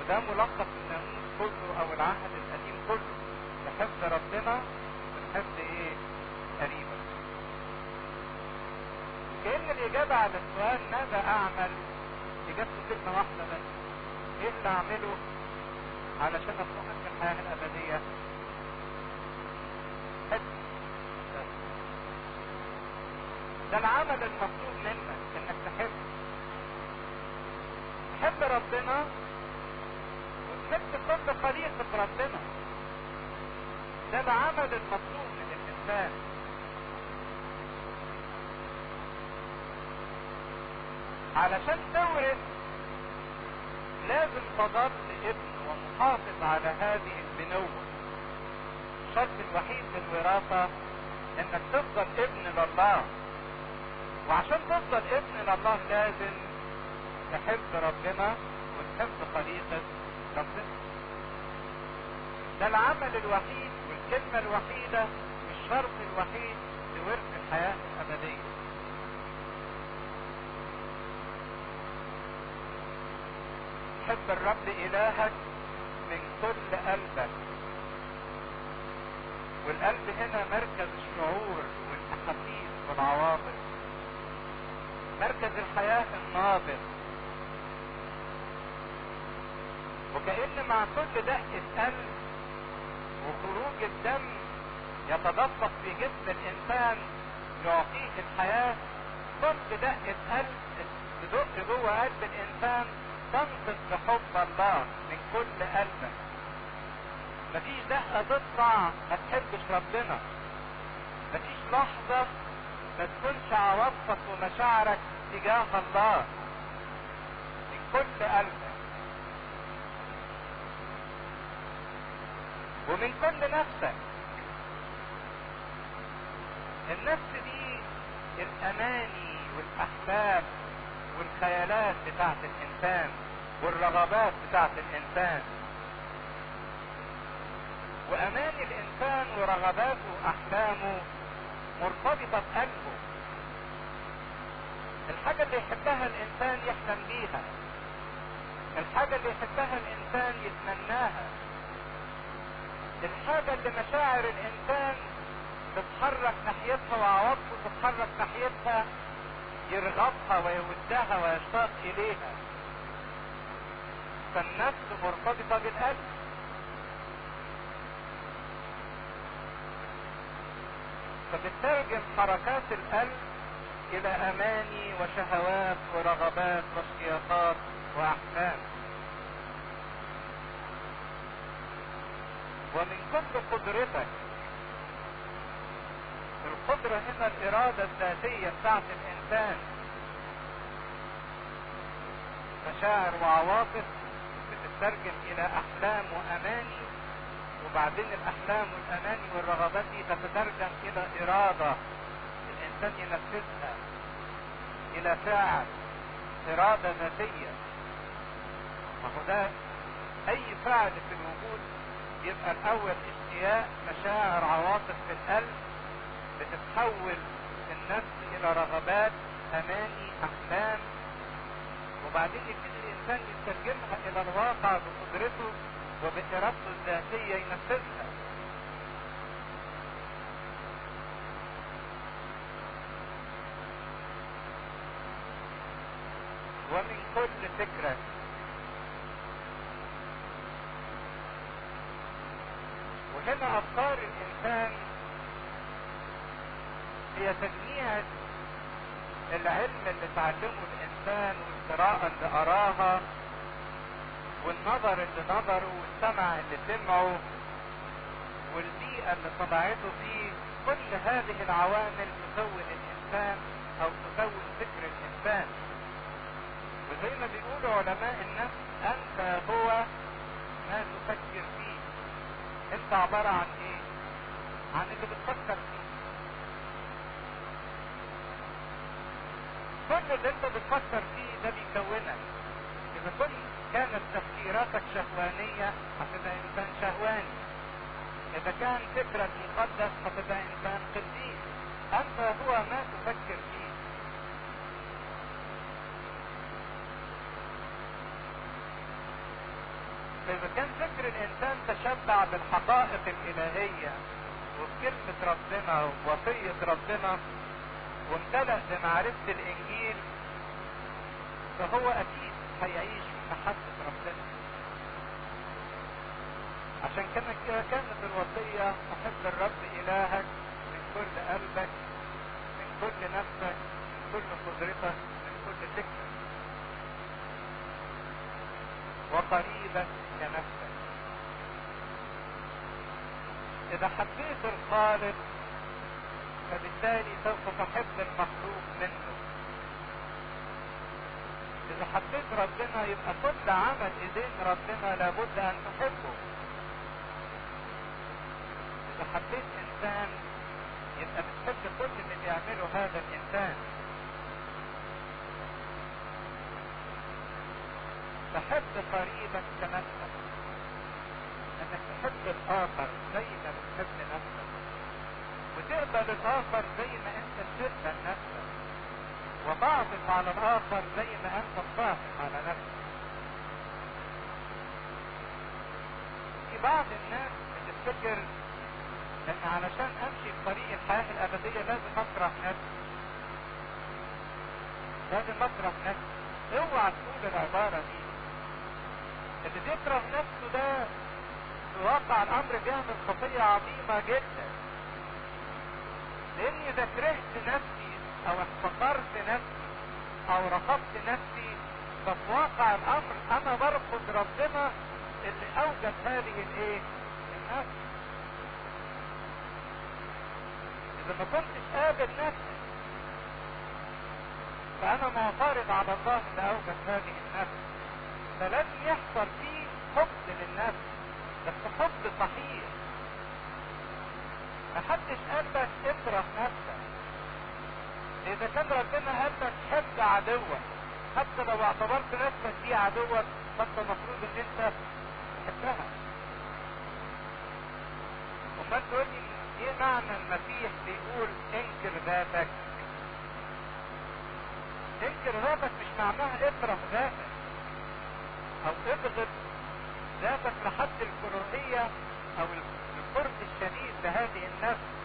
وده ملخص الناموس كله أو العهد القديم كله. تحب ربنا وتحب إيه؟ قريبك. كأن الإجابة على السؤال ماذا أعمل؟ إجابته كلمة واحدة بس. إيه اللي أعمله علشان أكون في الحياة الأبدية؟ ده العمل المطلوب منك إنك تحب. تحب ربنا وتحب كل خليقة ربنا. ده العمل المطلوب من الإنسان. علشان تورث لازم تظل ابن ومحافظ على هذه البنوة الشرط الوحيد للوراثة إنك تفضل ابن لله. وعشان تفضل ابن لله لازم تحب ربنا وتحب خليقة ربنا. ده العمل الوحيد والكلمة الوحيدة والشرط الوحيد لورث الحياة الأبدية. حب الرب إلهك من كل قلبك. والقلب هنا مركز الشعور والأحاسيس والعواطف. مركز الحياة النابض. وكأن مع كل دقة قلب وخروج الدم يتدفق في جسم الإنسان يعطيه الحياة. كل دقة قلب تدق جوه قلب الإنسان تنقص بحب الله من كل قلبك. مفيش دقة تطلع ما تحبش ربنا. مفيش لحظة ما تكونش عواطفك ومشاعرك تجاه الله. من كل قلبك. ومن كل نفسك. النفس دي الأماني والاحلام والخيالات بتاعت الإنسان والرغبات بتاعت الإنسان. واماني الإنسان ورغباته واحلامه مرتبطة بقلبه. الحاجة اللي يحبها الإنسان يحلم بيها. الحاجة اللي يحبها الإنسان يتمناها. الحاجة اللي مشاعر الإنسان تتحرك ناحيتها وعواطفه تتحرك ناحيتها يرغبها ويودها ويشتاق إليها. فالنفس مرتبطة بالقلب. فبتترجم حركات القلب إلى أماني وشهوات ورغبات واشتياقات واحلام ومن كل قدرتك القدرة هنا الإرادة الذاتية بتاعت الإنسان مشاعر وعواطف بتترجم إلى أحلام وأماني وبعدين الأحلام والأماني والرغبات دي تتترجم إلى إرادة. الإنسان ينفذها إلى فعل إرادة ذاتية. فهو ده؟ أي فعل في الوجود يبقى الأول اشتياق مشاعر عواطف في القلب بتتحول النفس إلى رغبات أماني أحلام. وبعدين يبتدي الإنسان يترجمها إلى الواقع بقدرته وبارادته الذاتيه ينفذها ومن كل فكرة وهنا أفكار الإنسان هي تجميع العلم اللي تعلمه الإنسان والقراءة اللي قراها والنظر اللي نظره اللي سمعه والبيئة اللي طبعته فيه كل هذه العوامل تكون الإنسان أو تكون فكر الإنسان. وزي ما بيقولوا علماء النفس أنت هو ما تفكر فيه. أنت عبارة عن إيه؟ عن اللي بتفكر فيه. كل اللي أنت بتفكر فيه ده بيكونك. كنت كانت تفكيراتك شهوانية هتبقى إنسان شهواني. إذا كان فكرك مقدس هتبقى إنسان قديس. أنت هو ما تفكر فيه. فاذا كان فكر الإنسان تشبع بالحقائق الإلهية وبكلمة ربنا ووصية ربنا وامتلأ بمعرفة الإنجيل فهو أكيد هيعيش في محبة ربنا. عشان كده كانت الوصية تحب الرب إلهك من كل قلبك من كل نفسك من كل قدرتك من كل فكرك. وقريبك كنفسك. إذا حبيت الخالق فبالتالي سوف تحب المخلوق منه. اذا حبيت ربنا يبقى كل عمل إيدين ربنا لابد أن تحبه. إذا حبيت إنسان يبقى بتحب كل اللي بيعمله هذا الإنسان. تحب قريبك كنفسك. انك تحب الآخر زي ما بتحب نفسك. وتقبل الآخر زي ما أنت بتقبل نفسك. وتعطف على الآخر زي ما أنت بتعطف على نفسك. في بعض الناس بتفتكر إن علشان أمشي في طريق الحياة الأبدية لازم أكره نفسي. لازم أكره نفسي. اوعى تقول العبارة دي. اللي بيكره نفسه ده في واقع الأمر بيعمل خطية عظيمة جدا. لأني إذا كرهت نفسي أو احتقرت نفسي أو رفضت نفسي ففي واقع الأمر أنا برفض ربنا اللي اوجد هذه الإيه؟ النفس. إذا ما كنتش قابل نفسي فأنا معترض على الله اللي اوجد هذه النفس. فلازم يحصل فيه حب للنفس بس حب صحيح. محدش قال لك اكره نفسك. إذا كان ربنا لك حب عدوك. حتى لو اعتبرت نفسك دي عدوك فأنت المفروض إن أنت تحبها. امال تقول لي إيه معنى المسيح بيقول انكر ذاتك؟ انكر ذاتك مش معناها اكره ذاتك. أو ابغض ذاتك لحد الكراهية أو الكره الشديد لهذه النفس.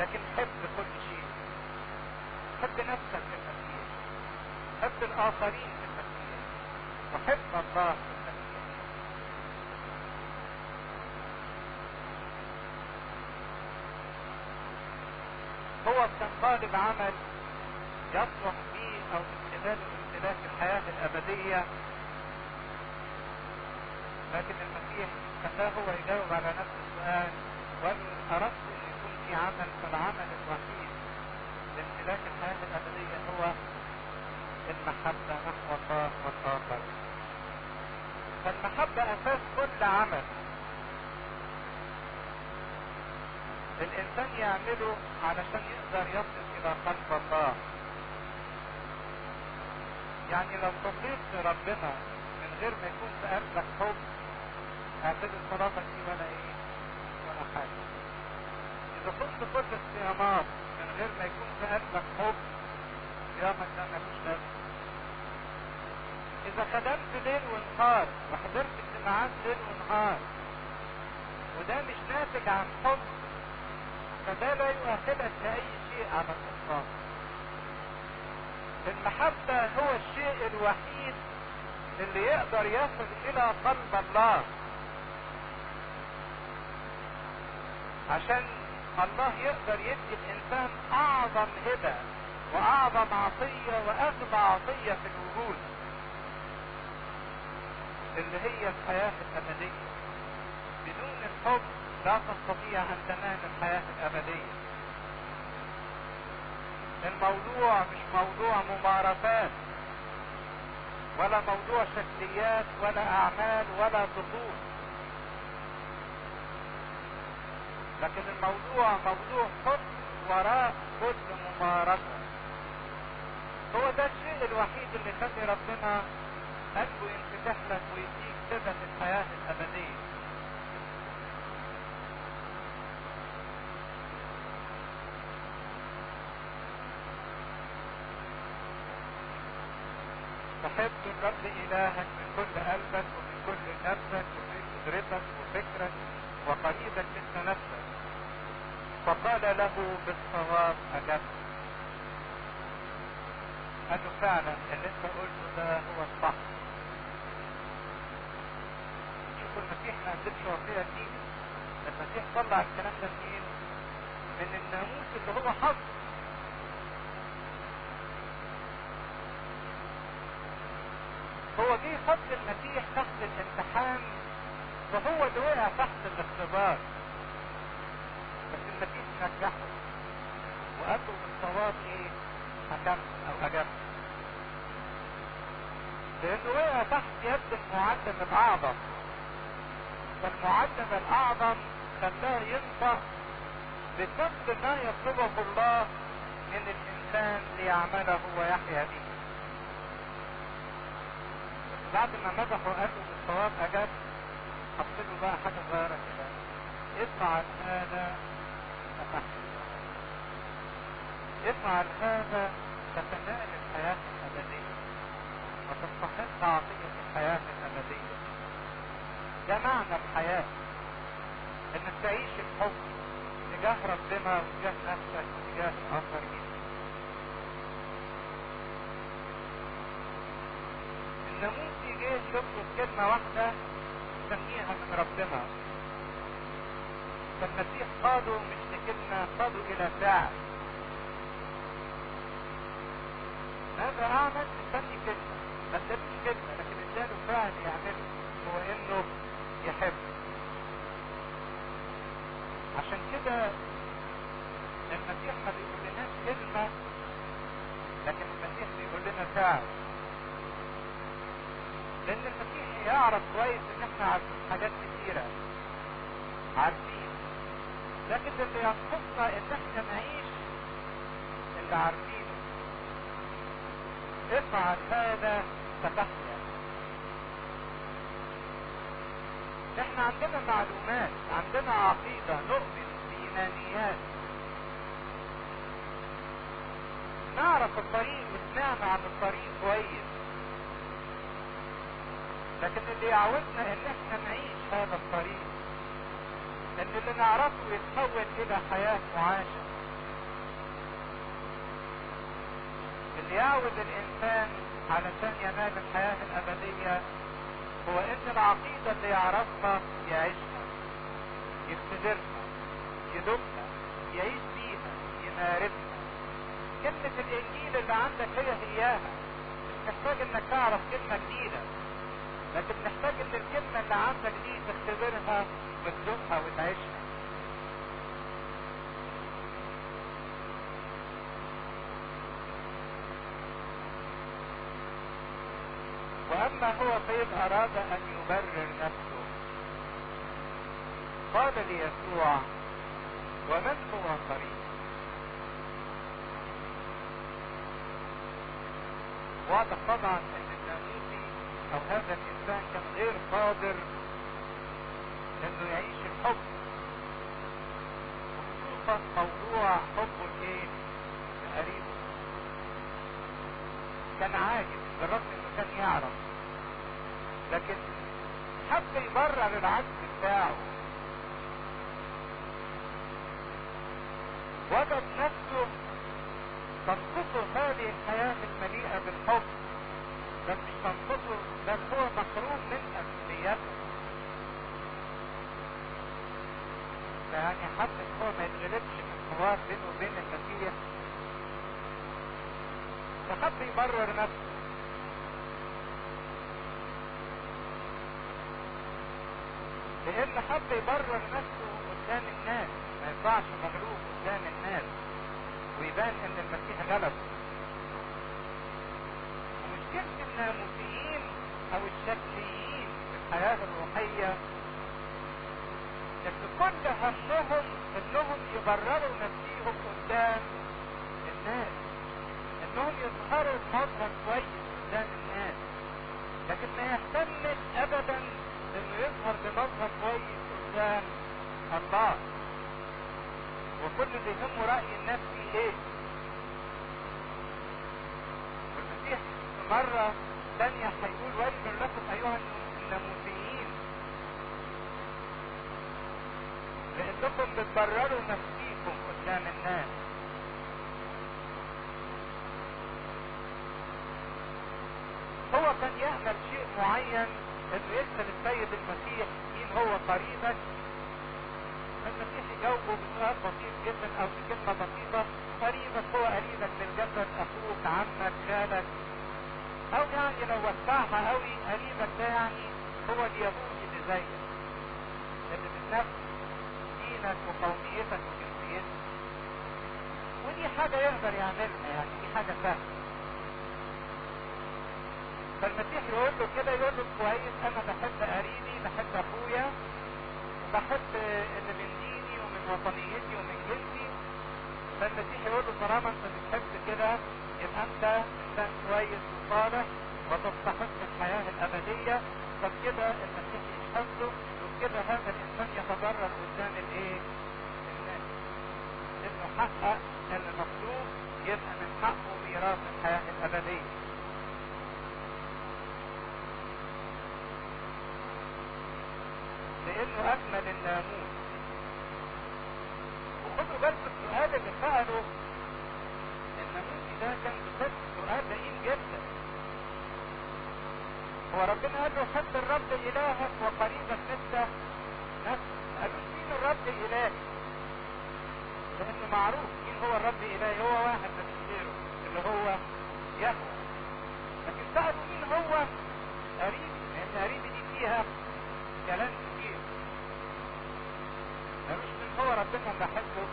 لكن حب كل شيء. حب نفسك في المسيح حب الآخرين في المسيح وحب الله في المسيح هو كان طالب عمل يصلح به أو من خلال امتلاك الحياة الأبدية. لكن المسيح خلاه هو يجاوب على نفس السؤال وإن أردت في عمل فالعمل الوحيد لامتلاك الحياة الأبدية هو المحبة نحو الله والآخر فالمحبة أساس كل عمل. الإنسان يعمله علشان يقدر يصل إلى قلب الله. يعني لو صليت لربنا من غير ما يكون في قلبك حب اعتبر صلاتك دي ولا إيه؟ ولا اذا كنت كل الصيامات من غير ما يكون في قلبك حب صيامك ده ملوش لازمة إذا خدمت ليل ونهار وحضرت اجتماعات ليل ونهار وده مش ناتج عن حب فده لا يؤهلك لأي شيء على الإطلاق. المحبة هو الشيء الوحيد اللي يقدر يصل إلى قلب الله. عشان الله يقدر يدي الإنسان أعظم هبة وأعظم عطية وأغلى عطية في الوجود اللي هي الحياة الأبدية. بدون الحب لا تستطيع أن تنال الحياة الأبدية. الموضوع مش موضوع ممارسات ولا موضوع شكليات ولا أعمال ولا طقوس لكن الموضوع موضوع حب وراء كل ممارسة. هو ده الشيء الوحيد اللي يخلي ربنا قلبه ينفتح لك ويديك ثبة الحياة الأبدية. تحب الرب إلهك من كل قلبك ومن كل نفسك ومن قدرتك وفكرك وقريبك مثل نفسك فقال له بالصواب أجبت. له فعلا اللي أنت قلته ده هو الصح. شوفوا المسيح ما قدمش وصية دي المسيح طلع الكلام ده منين؟ من الناموس اللي هو حظ. هو جه حط المسيح تحت فهو اللي وقع تحت الاختبار. بس المسيح نجحه وقال له بالصواب إيه؟ حكمت أو اجبت لأنه وقع تحت يد المعلم الأعظم. فالمعلم الأعظم خلاه ينطق بكل ما يطلبه الله من الإنسان ليعمله ويحيا به. بعد ما مدحوا قالوا بالصواب اجاب حط له بقى حاجة صغيرة كده. افعل هذا افعل هذا فتنال الحياة الأبدية. وتستحق عطيه الحياة الأبدية. ده معنى الحياة إنك تعيش الحب تجاه ربنا وتجاه نفسك وتجاه الاخرين الناموسي جه يطلب كلمة واحدة يسميها من ربنا. فالمسيح قادوا مش لكلمة قادوا إلى فعل هذا أعمل مستني كلمة ما ادالوش كلمة لكن اداله فعل يعمله هو إنه يحب. عشان كده المسيح ما بيقول لناش كلمة لكن المسيح بيقول لنا فعل لأن المسيح يعرف كويس إن إحنا عارفين حاجات كتيرة. عارفين. لكن اللي ينقصنا إن إحنا نعيش اللي عارفينه. افعل هذا فتحيا إحنا عندنا معلومات عندنا عقيدة نؤمن بإيمانيات. نعرف الطريق وسمعنا عن الطريق كويس. لكن اللي يعودنا إن إحنا نعيش هذا الطريق إن اللي نعرفه يتحول إلى حياة معاشة اللي يعود الإنسان علشان ينال الحياة الأبدية هو إن العقيدة اللي يعرفها يعيشها يختبرها يدوقها يعيش بيها يمارسها. كلمة الإنجيل اللي عندك هي هياها. مش محتاج إنك تعرف كلمة جديدة. لكن محتاج إن الكلمة اللي عندك دي تختبرها وتدوقها وتعيشها. وأما هو فإذ أراد أن يبرر نفسه قال ليسوع ومن هو قريب؟ واضح طبعا أو هذا الإنسان كان غير قادر إنه يعيش الحب. وخصوصا موضوع حبه لايه لقريبه كان عاجز بالرغم إنه كان يعرف. لكن حب يبرر العجز بتاعه. وجد نفسه تنقصه هذه الحياة المليئة بالحب. بل مش تنقصه بل هو محروم من أمنيته يعني حتى هو ما يتغلبش من حوار بينه وبين المسيح. فحب يبرر نفسه. لأن حب يبرر نفسه قدام الناس ما يطلعش مغلوب قدام الناس ويبان إن المسيح غلب الناموسيين أو الشكليين في الحياة الروحية ان كل همهم إنهم يبرروا نفسيهم قدام الناس إنهم يظهروا بمظهر كويس قدام الناس. لكن ما يهتمش ابدا إنه يظهر بمظهر كويس قدام الله. وكل اللي يهمه رأي الناس فيه إيه والمسيح في مرة تانية هيقول ويل لكم أيها الناموسيين لأنكم بتبرروا نفسيكم قدام الناس. هو كان يعمل شيء معين إنه يسأل السيد المسيح مين هو قريبك. المسيح يجاوبه بسؤال بسيط جدا أو بكلمة بسيطة. قريبك هو قريبك بالجسد أخوك عمك خالك. أو يعني لو وسعها قوي قريبك ده يعني هو اليهودي اللي زيك اللي من نفس دينك وقوميتك وجنسيتك ودي حاجة يقدر يعملها يعني دي حاجة سهلة. فالمسيح يقول له كده يقول له كويس أنا بحب قريبي بحب أخويا بحب اللي من ديني ومن وطنيتي ومن جنسي. فالمسيح يقول له طالما أنت بتحب كده يبقى أنت إنسان كويس وصالح وتستحق الحياة الأبدية. فبكده المسيح يشهد له وبكده هذا الإنسان يتضرر قدام الإيه؟ الناس. إنه حقق المطلوب يبقى من حقه ميراث الحياة الأبدية. لأنه اكمل الناموس. وخدوا بالكم السؤال اللي سأله. الناموسي ده كان بصدق سؤال لئيم جدا. هو ربنا قال له حب الرب إلهك وقريبك مثل نفسك قالوا مين الرب الالهي لأنه معروف مين هو الرب الالهي هو واحد من غيره اللي هو يهوه لكن سالوا مين هو؟ قريبي لأن قريبي دي فيها كلام كتير. مش من هو ربنا اللي بحبه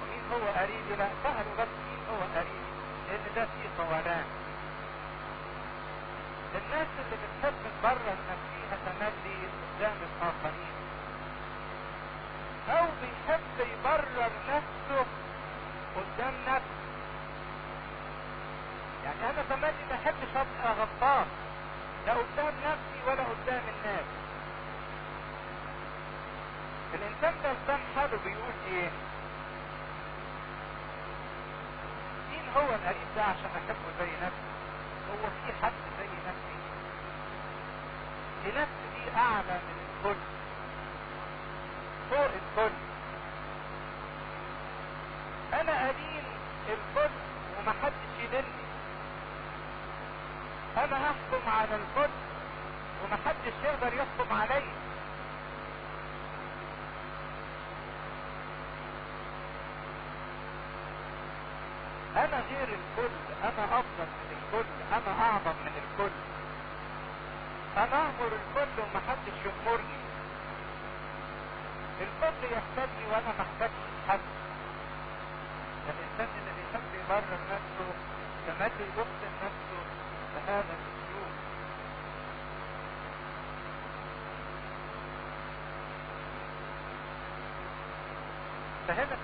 ومين هو قريبي لا سألوا بس مين هو قريبي لأن ده فيه طولان الناس اللي بتحب تبرر نفسيها تملي قدام الآخرين. أو بيحب يبرر نفسه قدام نفسه. يعني أنا تملي ما احبش أبقى غلطان لا قدام نفسي ولا قدام الناس. الإنسان ده لسان حاله بيقول إيه؟ مين هو القريب ده عشان أحبه زي نفسي هو في حد لنفسي دي اعلى من الكل. فوق الكل. أنا قليل الكل ومحدش يدلني أنا احكم على الكل ومحدش يقدر يحكم عليا أنا غير الكل أنا أفضل من الكل أنا أعظم من الكل. أنا أمر الكل ومحدش يأمرني الكل يحتاجني وأنا محتاجش حد الإنسان اللي بيحب يبرر نفسه تملي يبطل نفسه بهذا الاسلوب فهنا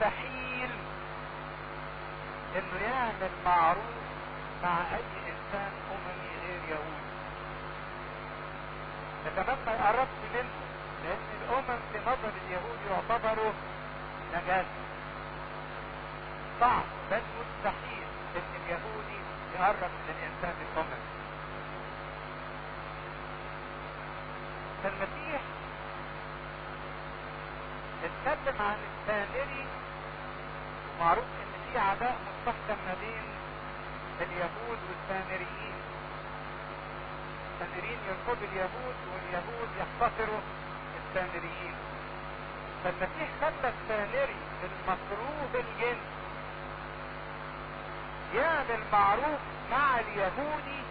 بل يستحيل انه يعمل معروف مع أي إنسان أممي غير يهودي. يتمنى يقربش منه لأن الأمم في نظر اليهود يعتبروا نجاسة صعب بل مستحيل إن اليهودي يقرب من الإنسان الأمم. فالمسيح اتكلم عن السامري ومعروف إن في عداء مستحكم ما بين اليهود والسامريين. السامريين يرفضوا اليهود واليهود يحتقروا السامريين. فالمسيح خلى السامري المكروه الجنس يعمل معروف مع اليهودي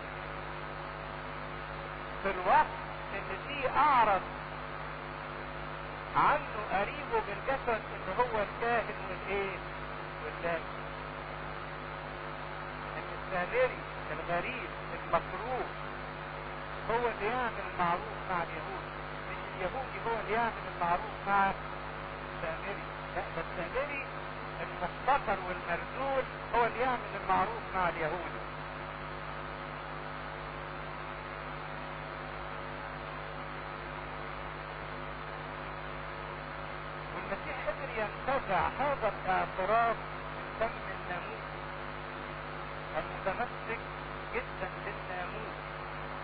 في الوقت إن في أعرض عنه قريبه بالجسد إن هو الكاهن والإيه؟ واللاهي إن السامري الغريب المكروه هو اللي يعمل المعروف مع اليهود. مش اليهودي هو اللي يعمل المعروف مع السامري لا ده السامري المحتقر والمرذول هو اللي يعمل المعروف مع اليهودي والمسيح قدر ينتزع هذا الاعتراف من فم الناموس المتمسك جدا بالناموس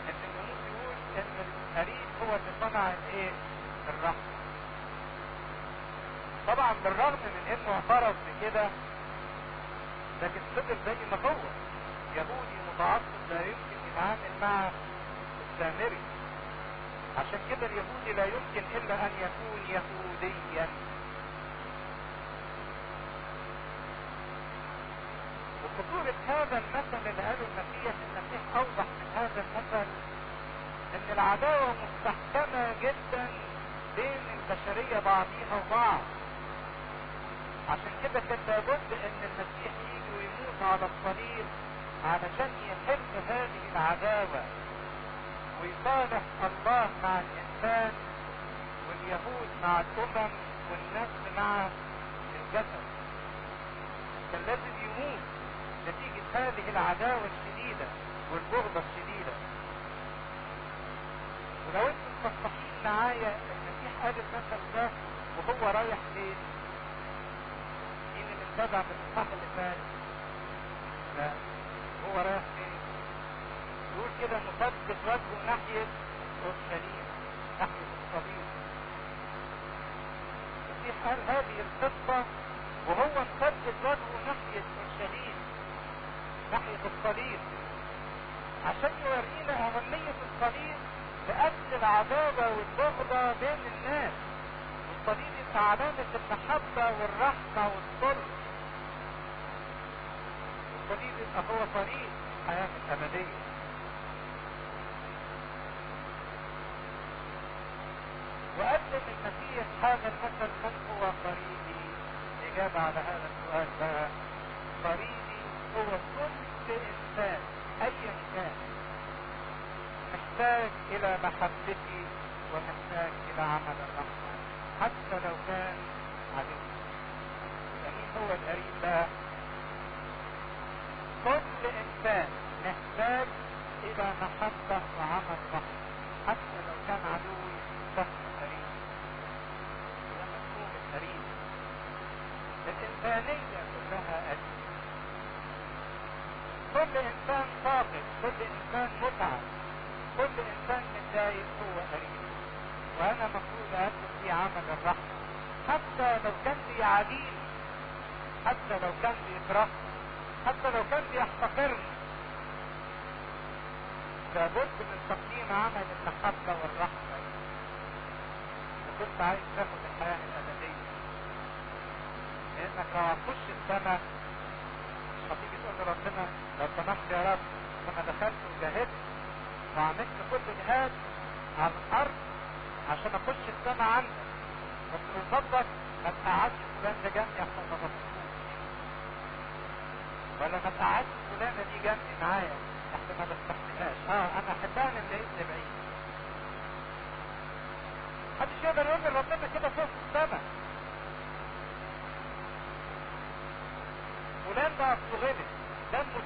ان الناموس يقول ان القريب هو اللي صنع الايه الرحمه طبعا بالرغم من انه اعترف بكده لكن فضل زي ما هو يهودي متعصب لا يمكن يتعامل مع السامري عشان كده اليهودي لا يمكن الا ان يكون يهوديا وخطورة هذا المثل اللي قاله المسيح المسيح اوضح من هذا المثل ان العداوة مستحكمة جدا بين البشرية بعضيها وبعض عشان كده كان لابد ان المسيح يجي ويموت على الصليب علشان يحل هذه العداوة ويصالح الله مع الانسان واليهود مع الامم والنفس مع الجسد كان لازم يموت نتيجة هذه العداوة الشديدة والبغضة الشديدة ولو أنتم مصحصحين معايا المسيح قال المثل ده وهو رايح فين؟ مين اللي اتبع من الصح اللي فات؟ لا هو رايح فين؟ يقول كده مثبت وجهه ناحية أورشليم ناحية الصليب المسيح قال هذه القصة وهو مثبت وجهه ناحية أورشليم ناحية الصليب عشان يورينا أهمية الصليب لأجل العداوة والبغضة بين الناس. يبقى علامة المحبة والرحمة والصلح يبقى هو طريق الحياة الأبدية. وقدم المسيح هذا المثل من هو قريبي. الإجابة على هذا السؤال بقى. قريبي هو كل إنسان أيا كان. محتاج إلى محبتي ومحتاج إلى عمل الرحمة حتى لو كان عدو مين هو القريب بقى؟ كل إنسان محتاج إلى محبة وعمل رحمة. حتى لو كان عدوي وده مفهوم القريب الإنسانية كلها قريب كل إنسان فاقد. كل إنسان متعب. كل إنسان متضايق هو قريب وأنا مفروض أقدم فيه عمل الرحمة. حتى لو كان بيعاديني حتى لو كان بيكرهني حتى لو كان بيحتقرني لابد من تقديم عمل المحبة والرحمة. كنت عايز تاخد الحياة الأبدية. لأنك لو هتخش السماء. مش هتيجي تقول لربنا لو سمحت يا رب أنا دخلت وجاهدت وعملت كل جهاد على الأرض عشان أخش السماء عندك. بس فضلك ما تقعدش فلان ده جنبي عشان ما ولا ما تقعدش فلانة دي جنبي معايا عشان ما بستحملهاش آه أنا أحبها من بعيد. لبعيد محدش يقدر يقول لربنا كده فوق السماء. فلان ده اصله غلط دمه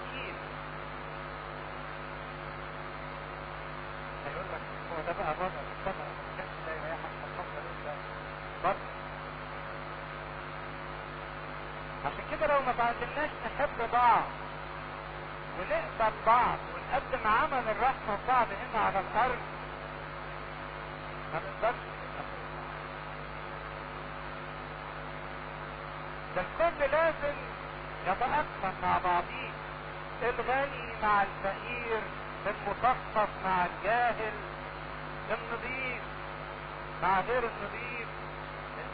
هو ده بقى الرجل الصبر ما كانش لا يريحك الصبر انت برضه عشان كده لو ما تعلمناش نحب بعض ونقبل بعض ونقدم عمل الرحمة لبعض هنا على الأرض ما نقدرش ده الكل لازم يتأثر مع بعضيه الغني مع الفقير المثقف مع الجاهل النظيف مع غير النظيف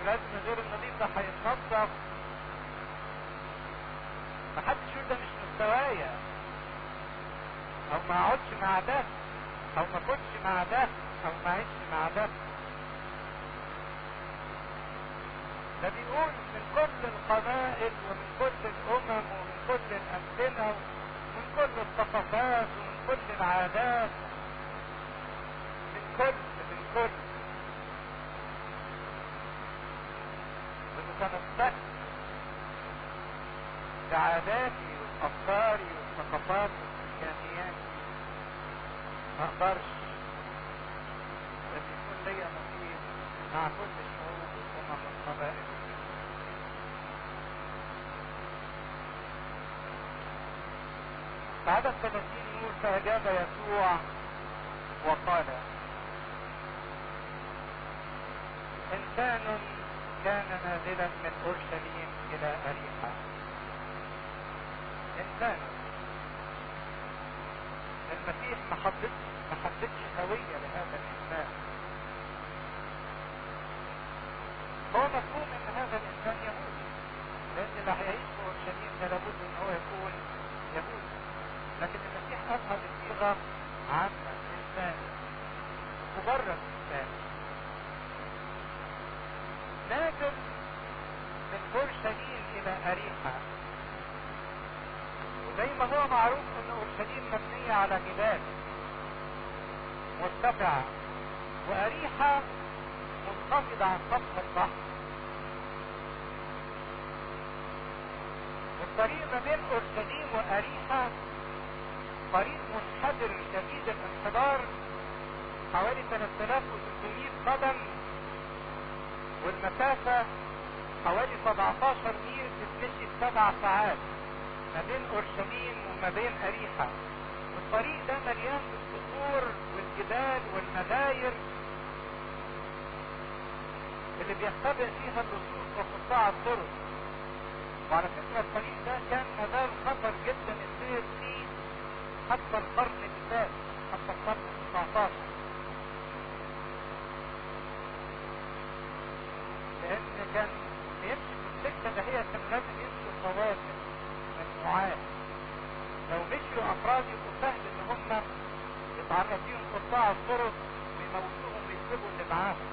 لازم غير النظيف ده هيتنظف محدش يقول ده مش مستوايا. أو ما اقعدش مع ده أو ما اكلش مع ده أو ما اعيش مع ده. ده بيقول من كل القبائل ومن كل الأمم ومن كل الأمثلة ومن كل الثقافات كل العادات من كل من كل. بتتنسق بعاداتي وأفكاري وثقافاتي وإمكانياتي. ما أقدرش لكن يكون ليا نصيب مع كل الشعوب والأمم والقبائل. بعد الثلاثين 30 فاجاب يسوع وقال إنسان كان نازلا من أورشليم إلى أريحا. إنسان. المسيح ما حددش ما هوية لهذا الإنسان. هو مفهوم وعلى فكرة الطريق ده كان مازال خطر جدا السير فيه حتى القرن اللي فات حتى القرن ال 19 لأن كان بيمشي في السكة ده هي كان لازم يمشوا قوافل مجموعات لو مشيوا أفراد يبقوا سهل إن هم يتعرض فيهم قطاع الطرق ويموتوهم ويسيبوا اللي معاهم.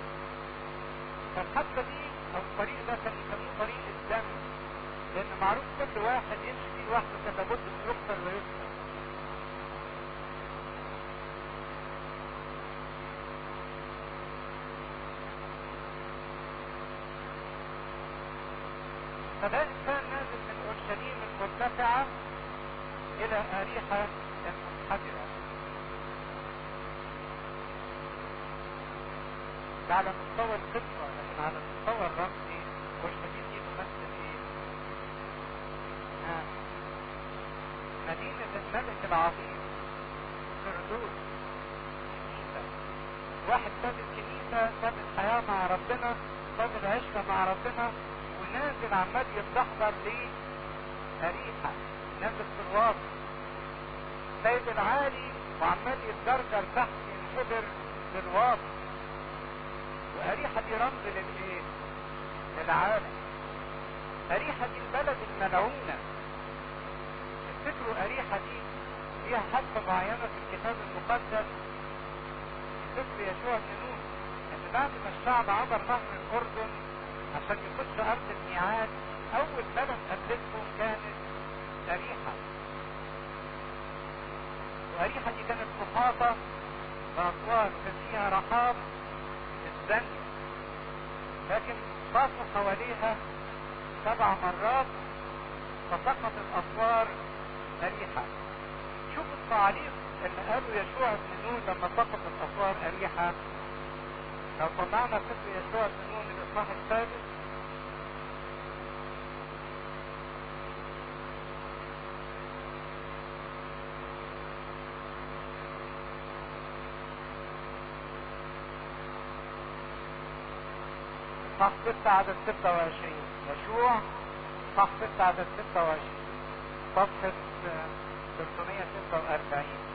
فالحادثة دي أو الطريق ده كان يسموه طريق الدم. لأن معروف كل واحد يمشي فيه لوحده كان لابد ويقتل فده انسان نازل من اورشليم المرتفعة إلى اريحة المنحدرة ده على مستوى القصة لكن على المستوى الرمزي اورشليم دي تمثل إيه؟ آه. مدينة الملك العظيم فردوس كنيسة واحد ساب الكنيسة ساب الحياة مع ربنا ساب العشرة مع ربنا ونازل عمال يتدحضر ليه؟ أريحة نازل في الواطي سيد العالي وعمال يتجرجر تحت ينحدر للواطي وأريحة دي رمز للإيه؟ للعالم. أريحة دي البلد الملعونة. تفتكروا أريحة دي فيها حادثة معينة في الكتاب المقدس في سفر يشوع بن نون إن بعد ما الشعب عبر نهر الأردن عشان يخش أرض الميعاد أول بلد قابلتهم كانت أريحة. وأريحة دي كانت محاطة بأسوار كان فيها رحاب الزني لكن طافوا حواليها سبع مرات فسقط الاسوار اريحه شوفوا التعليق اللي قاله يشوع بن نون لما سقط الاسوار اريحه لو طلعنا سفر يشوع بن نون الاصحاح السادس صح 6 عدد 26 يشوع صح 6 عدد 26 صفحة 346